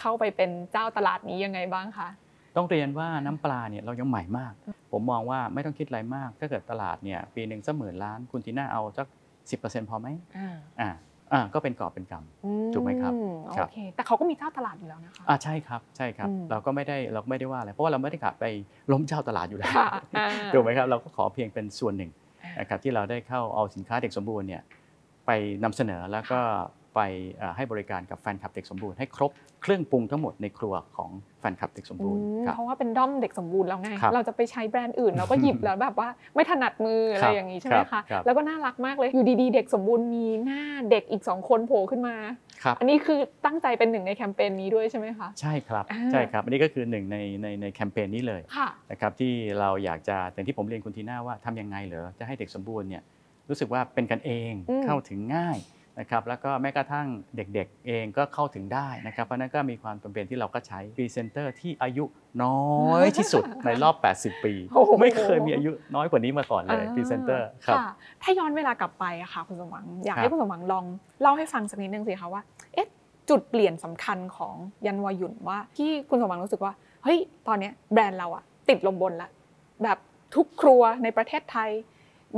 เข้าไปเป็นเจ้าตลาดนี้ยังไงบ้างคะต้องเรียนว่าน้ำปลาเนี่ยเรายังใหม่มาก ผมมองว่าไม่ต้องคิดอะไรมาก ถ้าเกิดตลาดเนี่ยปีหนึ่งสักหมื่นล้าน คุณทีน่าเอาสัก10%พอไหมอ่าอ่าอ่าก็เป็นกอบเป็นกำถูกไหมครับครัโอบเคแต่เขาก็มีเจ้าตลาดอยู่แล้วนะคะอ่าใช่ครับใช่ครับอืมเราก็ไม่ได้เราก็ไม่ได้ว่าอะไรเพราะว่าเราไม่ได้กลับไปล้มเจ้าตลาดอยู่แล้วค่ะอ่าถูกไหมครับเราก็ขอเพียงเป็นส่วนหนึ่งอ่า นะครับที่เราได้เข้าเอาสินค้าเด็กสมบูรณ์เนี่ยไปนำเสนอแล้วก็ ไปเอ่อให้บริการกับแฟนคลับเด็กสมบูรณ์ให้ครบเครื่องปรุงทั้งหมดในครัวของแฟนคลับเด็กสมอืบูรณ์มครับเพราะว่าเป็นด้อมเด็กสมบูรณ์แล้วไงครับเราจะไปใช้แบรนด์อื่นเราก็หยิบแล้วแบบว่าไม่ถนัดมืออะไรครับอย่างนี้ใช่ไหมครัคะบครับแล้วก็น่ารักมากเลยอยู่ดีๆ เด็กสมบูรณ์มีหน้าเด็กอีกสองคนโผล่ขึ้นมาครับอันนี้คือตั้งใจเป็นหนึ่งในแคมเปญนี้ด้วยใช่ไหมคะใช่ครับอ่าใช่ครับอันนี้ก็คือหนึ่งในในในแคมเปญนี้เลยค่ะนะครับที่เราอยากจะอย่างที่ผมเรียนคุณทีน่าว่าทำยังไงเหรอจะให้เด็กสมบูรณ์เนี่ยรู้สึกว่าเป็นกันเองอืมเข้าถึงง่าย นะครับแล้วก็แม้กระทั่งเด็กๆ เองก็เข้าถึงได้นะครับเพราะฉะนั้นก็มีความจำเป็นที่เราก็ใช้พรีเซนเตอร์ที่อายุน้อยที่สุดในรอบ 80 ปีโอ้โหไม่เคยมีอายุน้อยกว่านี้มาก่อนเลยพรีเซนเตอร์ครับค่ะถ้าย้อนเวลากลับไปอะค่ะคุณสมหวังอยากครับให้คุณสมหวังลองเล่าให้ฟังสักนิดนึงสิคะว่าเอ๊ะจุดเปลี่ยนสำคัญของยันวายุนว่า ที่คุณสมหวังรู้สึกว่าเฮ้ยตอนเนี้ยแบรนด์เราอะติดลมบนละแบบทุกครัวในประเทศไทย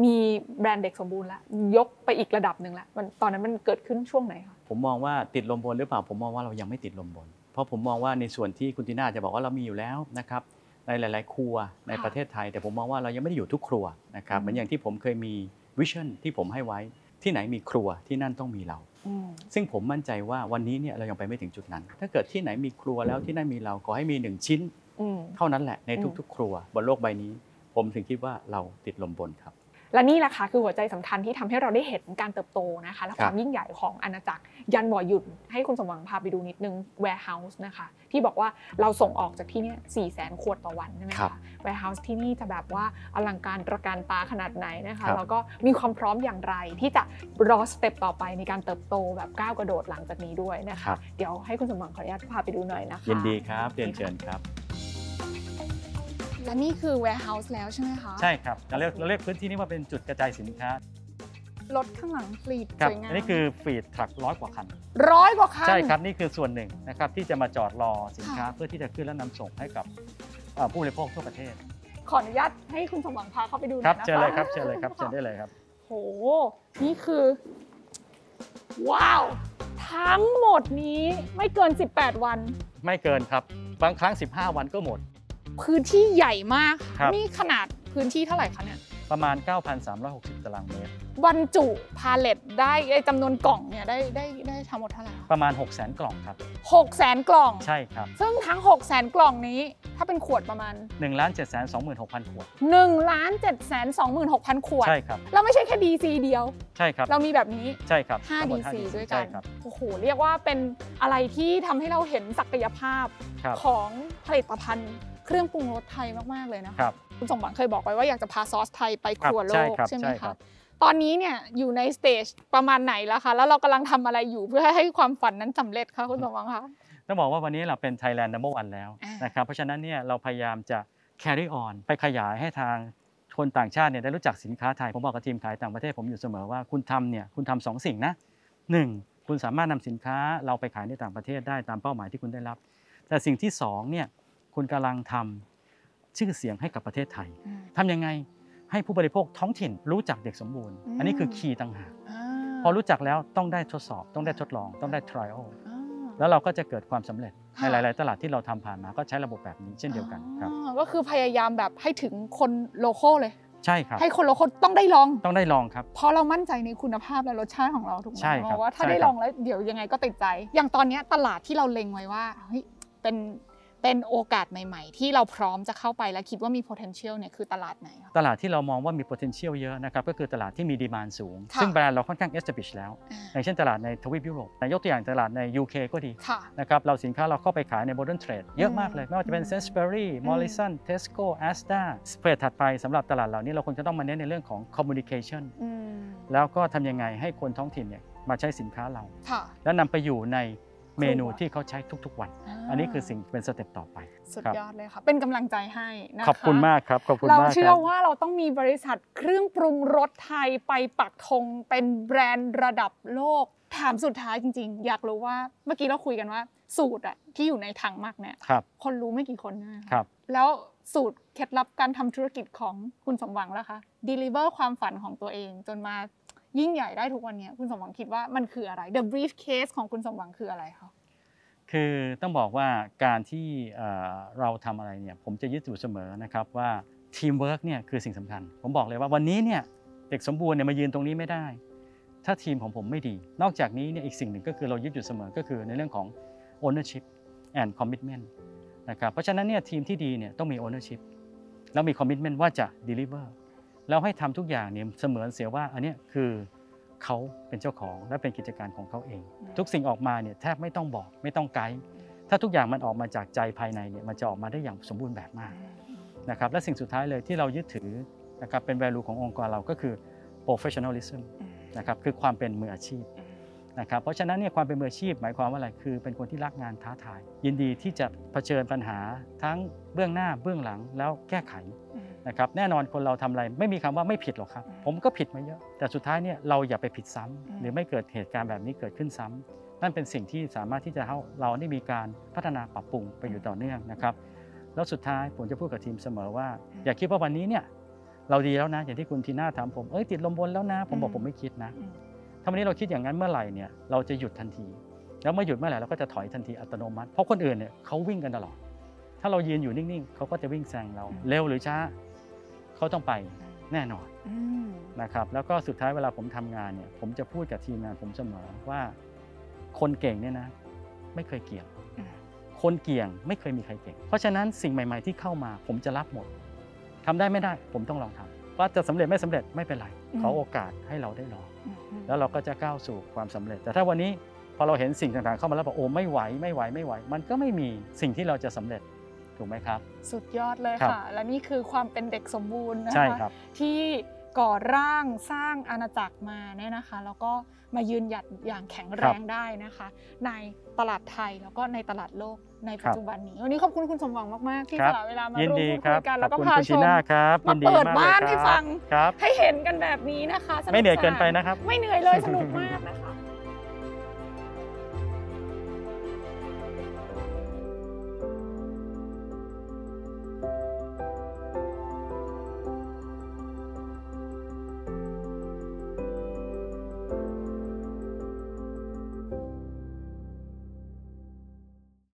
มีแบรนด์เด็กสมบูรณ์ละยกไปอีกระดับหนึ่งละมันตอนนั้นมันเกิดขึ้นช่วงไหนคะผมมองว่าติดลมบนหรือเปล่าผมมองว่าเรายังไม่ติดลมบน เพราะผมมองว่าในส่วนที่คุณทีน่าจะบอกว่าเรามีอยู่แล้วนะครับในหลาย ๆ ครัวในค่ะประเทศไทย แต่ผมมองว่าเรายังไม่ได้อยู่ทุกครัวนะครับอืมเหมือนอย่างที่ผมเคยมีวิชั่นที่ผมให้ไว้ที่ไหนมีครัวที่นั่นต้องมีเราอืมซึ่งผมมั่นใจว่าวันนี้เนี่ยเรายังไปไม่ถึงจุดนั้น ถ้าเกิดที่ไหนมีครัวแล้วที่นั่นมีเราขอให้มีหนึ่งชิ้นอืมเท่านั้นแหละในอืมทุก ๆ ครัวบนโลกใบนี้ ผมถึงคิดว่าเราติดลมบนครับ และนี่แหละค่ะคือหัวใจสำคัญที่ทำให้เราได้เห็นการเติบโตนะคะและคครับวามยิ่งใหญ่ของอาณาจักรยันบ่อหยุดให้คุณสมหวังพาไปดูนิดนึง warehouse นะคะที่บอกว่าเราส่งออกจากที่เนี่ย4 0 0 0 0ขวดต่อวันใช่ไหมครัคะบ warehouse ที่นี่จะแบบว่าอลังการตระการตาขนาดไหนนะครัคะบแล้วก็มีความพร้อมอย่างไรที่จะรอ step ต่อไปในการเติบโตแบบก้าวกระโดดหลังจากนี้ด้วยนะครัคะบเดี๋ยวให้คุณสมหวังขออนุญาตพาไปดูหน่อยนะคะยินดีครับเรียนเชิญครับ และนี่คือ warehouse แล้วใช่ไหมคะ ใช่ครับเราเรียกเราเรียกพื้นที่นี้ว่าเป็นจุดกระจายสินค้า รถข้างหลัง fleet ครับสวยงามอันนี้คือ fleet truck ร้อยกว่าคัน ร้อยกว่าคัน ใช่ครับ นี่คือส่วนหนึ่งนะครับที่จะมาจอดรอสินค้าค่ะ เพื่อที่จะขึ้นและนำส่งให้กับเอ่อผู้บริโภคทั่วประเทศขออนุญาตให้คุณสมหวังพาเข้าไปดูหน่คอรับยนะคะเชิญเลยครับเชิญเลยครับเชิญได้เลยครับ โห นี่คือ ว้าว ทั้งหมดนี้ไม่เกิน 18 วัน ไม่เกินครับ บางครั้ง 15 วันก็หมด พื้นที่ใหญ่มาก ครับ นี่ขนาดพื้นที่เท่าไหร่คะเนี่ย ประมาณ 9,360 ตารางเมตร บรรจุพาเลตได้ไอ้จำนวนกล่องเนี่ยได้ได้ได้ทั้งหมดเท่าไหร่คะประมาณ 6 0 0 0 0 0 กล่องครับ หกแสนกล่อง ใช่ครับซึ่งทั้ง6 0แสนกล่องนี้ ถ้าเป็นขวดประมาณ1 7 2 6 0 0 0 ขวด 1ล้าน7แสน26,000 ขวด ใช่ครับแล้วไม่ใช่แค่ DC เดียว ใช่ครับ เรามีแบบนี้ ใช่ครับ5 ทั้งหม DC ด้วยกัใช่น ครับ โอ้โห เรียกว่าเป็นอะไรที่ทำให้เราเห็นศักยภาพครับ ของผลิตภัณฑ์ เครื่องปรุงรสไทยมากๆเลยนะคะครับ คุณสมหวังเคยบอกไว้ว่าอยากจะพาซอสไทยไปครัวโลใช่กครับใช่ไหมใช่ครัคะบ ตอนนี้เนี่ยอยู่ในสเตจประมาณไหนแล้วคะแล้วเรากำลังทำอะไรอยู่เพื่อให้ความฝันนั้นสำเร็จคะคุณสมหวังคะ ต้องบอกว่าวันนี้เราเป็น Thailand number one แล้วอ่านนะครับ เพราะฉะนั้นเนี่ยเราพยายามจะ carry on ไปขยายให้ทางคนต่างชาติเนี่ยได้รู้จักสินค้าไทย ผมบอกกับทีมขายต่างประเทศผมอยู่เสมอว่าคุณทำเนี่ยคุณทำสองสิ่งนะหนึ่งคุณสามารถนำสินค้าเราไปขายในต่างประเทศได้ตามเป้าหมายที่คุณได้รับ แต่สิ่งที่สองเนี่ย คุณกำลังทำชื่อเสียงให้กับประเทศไทยอืมทำยังไงให้ผู้บริโภคท้องถิ่นรู้จักเด็กสมบูรณ์อืมอันนี้คือ key ต่างหากอ่าพอรู้จักแล้วต้องได้ทดสอบ ต้องได้ทดลอง ต้องได้ trial อ่าแล้วเราก็จะเกิดความสำเร็จค่ะในหลาย ๆ ตลาดที่เราทำผ่านมาก็ใช้ระบบแบบนี้เช่นเดียวกันครับอ๋อก็คือพยายามแบบให้ถึงคน local เลย ใช่ครับ ให้คน local ต้องได้ลองต้องได้ลองครับเพราะเรามั่นใจในคุณภาพและรสชาติของเราถูกไหมใช่ครับมองว่าถ้าใช่ได้ครับลองแล้วเดี๋ยวยังไงก็ติดใจ อย่างตอนเนี้ยตลาดที่เราเล็งไว้ว่าเฮ้ยเป็น เป็นโอกาสใหม่ ๆ ที่เราพร้อมจะเข้าไปและคิดว่ามี potential เนี่ยคือตลาดไหนคะ ตลาดที่เรามองว่ามี potential เยอะนะครับก็คือตลาดที่มีดีมานสูง ค่ะซึ่งแบรนด์เราค่อนข้าง establish แล้ว อ่า อย่างเช่นตลาดในทวีปยุโรปแต่ยกตัวอย่างตลาดใน UK ก็ดีค่ะ นะครับเราสินค้าเราเข้าไปขายใน modern trade เยอะมากเลย ไม่ว่าจะเป็นอืม Sainsbury Morrison Tesco Asda สเปรดถัดไปสำหรับตลาดเหล่านี้เราควรจะต้องมาเน้นในเรื่องของ communication อืมแล้วก็ทำยังไงให้คนท้องถิ่นเนี่ยมาใช้สินค้าเรา ค่ะ แล้วนำไปอยู่ใน เมนูครัวที่เขาใช้ทุกๆวันาอันนี้คือสิ่งเป็นสเต็ปต่อไป สุดครับยอดเลยค่ะ เป็นกำลังใจให้นะคะขอบคุณมากครับ ขอบคุณเรามากเชื่คอรับว่าเราต้องมีบริษัทเครื่องปรุงรสไทยไปปักธงเป็นแบรนด์ระดับโลก ถามสุดท้ายจริง ๆ อยากรู้ว่าเมื่อกี้เราคุยกันว่า สูตรอะที่อยู่ในถังหมักเนี่ยครับคนรู้ไม่กี่คนใช่ไหมะครับแล้วสูตรเคล็ดลับการทำธุรกิจของคุณสมหวังล่ะคะ deliver ความฝันของตัวเองจนมา ยิ่งใหญ่ได้ทุกวันนี้คุณสมหวังคิดว่ามันคืออะไร the briefcase ของคุณสมหวังคืออะไรคะคือต้องบอกว่าการที่เอ่อเราทำอะไรเนี่ยผมจะยึดอยู่เสมอนะครับว่าทีมเวิร์กเนี่ยคือสิ่งสำคัญ ผมบอกเลยว่าวันนี้เนี่ยเด็กสมบูรณ์เนี่ยมายืนตรงนี้ไม่ได้ ถ้าทีมของผมไม่ดี นอกจากนี้เนี่ยอีกสิ่งหนึ่งก็คือเรายึดอยู่เสมอก็คือในเรื่องของ ownership and commitment นะครับเพราะฉะนั้นเนี่ยทีมที่ดีเนี่ยต้องมี ownership แล้วมี commitment ว่าจะ deliver แล้วให้ทำทุกอย่างเนี่ยเสมือนเสียว่าอันเนี้ยคือเขาเป็นเจ้าของและเป็นกิจการของเขาเอง ทุกสิ่งออกมาเนี่ยแทบไม่ต้องบอกไม่ต้องไกด์ถ้าทุกอย่างมันออกมาจากใจภายในเนี่ยมันจะออกมาได้อย่างสมบูรณ์แบบมากนะครับและสิ่งสุดท้ายเลยที่เรายึดถือนะครับเป็น value ขององค์กรเราก็คือ professionalism นะครับคือความเป็นมืออาชีพนะครับเพราะฉะนั้นเนี่ยความเป็นมืออาชีพ หมายความว่าอะไรคือ เป็นคนที่รักงานท้าทาย ยินดีที่จะเผชิญปัญหาทั้งเบื้องหน้าเบื้องหลังแล้วแก้ไข นะครับแน่นอนคนเราทำอะไรไม่มีคำว่าไม่ผิดหรอกครับ ผมก็ผิดมาเยอะ แต่สุดท้ายเนี่ยเราอย่าไปผิดซ้ำอืมหรือไม่เกิดเหตุการณ์แบบนี้เกิดขึ้นซ้ำนั่นเป็นสิ่งที่สามารถที่จะให้เราได้มีการพัฒนาปรับปรุงไปอยู่ต่อเนื่องนะครับแล้วสุดท้ายผมจะพูดกับทีมเสมอว่า อย่าคิดว่าวันนี้เนี่ยเราดีแล้วนะ อย่างที่คุณทีน่าถามผมเอ้ยติดลมบนแล้วนะ ผมบอกอืมผมไม่คิดนะอืมถ้าวันนี้เราคิดอย่างนั้นเมื่อไหร่เนี่ยเราจะหยุดทันที แล้วเมื่อหยุดเมื่อไหร่เราก็จะถอยทันทีอัตโนมัติเพราะคนอื่นเนี่ยเขาวิ่งกันตลอด ถ้าเรายืนอยู่นิ่งๆเขาก็จะวิ่งแซงเราอืมเร็วหรือช้า เขาต้องไปแน่นอนอืมนะครับแล้วก็สุดท้ายเวลาผมทำงานเนี่ยผมจะพูดกับทีมงานผมเสมอว่า คนเก่งเนี่ยนะ ไม่เคยเกี่ยงอืมคนเกี่ยงไม่เคยมีใครเก่ง เพราะฉะนั้นสิ่งใหม่ ๆที่เข้ามา ผมจะรับหมดทำได้ไม่ได้ ผมต้องลองทำว่าจะสำเร็จไม่สำเร็จไม่เป็นไรอืมขอโอกาสให้เราได้ลองอืมอืมแล้วเราก็จะก้าวสู่ความสำเร็จ แต่ถ้าวันนี้พอเราเห็นสิ่งต่างๆเข้ามาแล้วบอกโอ้ไม่ไหวไม่ไหวไม่ไหว มันก็ไม่มีสิ่งที่เราจะสำเร็จ ถูกไหมครับ สุดยอดเลยครับค่ะ และนี่คือความเป็นเด็กสมบูรณ์นะคะใช่ครับที่ก่อร่างสร้างอาณาจักรมาเนี่ยนะคะ แล้วก็มายืนหยัดอย่างแข็งแรงได้นะคะ ในตลาดไทยแล้วก็ในตลาดโลกในปัจจุบันนี้วันนี้ขอบคุณคุณสมหวังมาก ๆ ที่ครัสบละเวลามายินร่วมดีพูดครัคุบยกันขแล้อวบก็คุณพาคุณชชีมน่าครับมายินดีเปิดมากบ้านเลยให้ครับฟังครับให้เห็นกันแบบนี้นะคะสไม่เหนื่อยสาเกินไปนะครับ ไม่เหนื่อยเลยสนุกมากนะคะ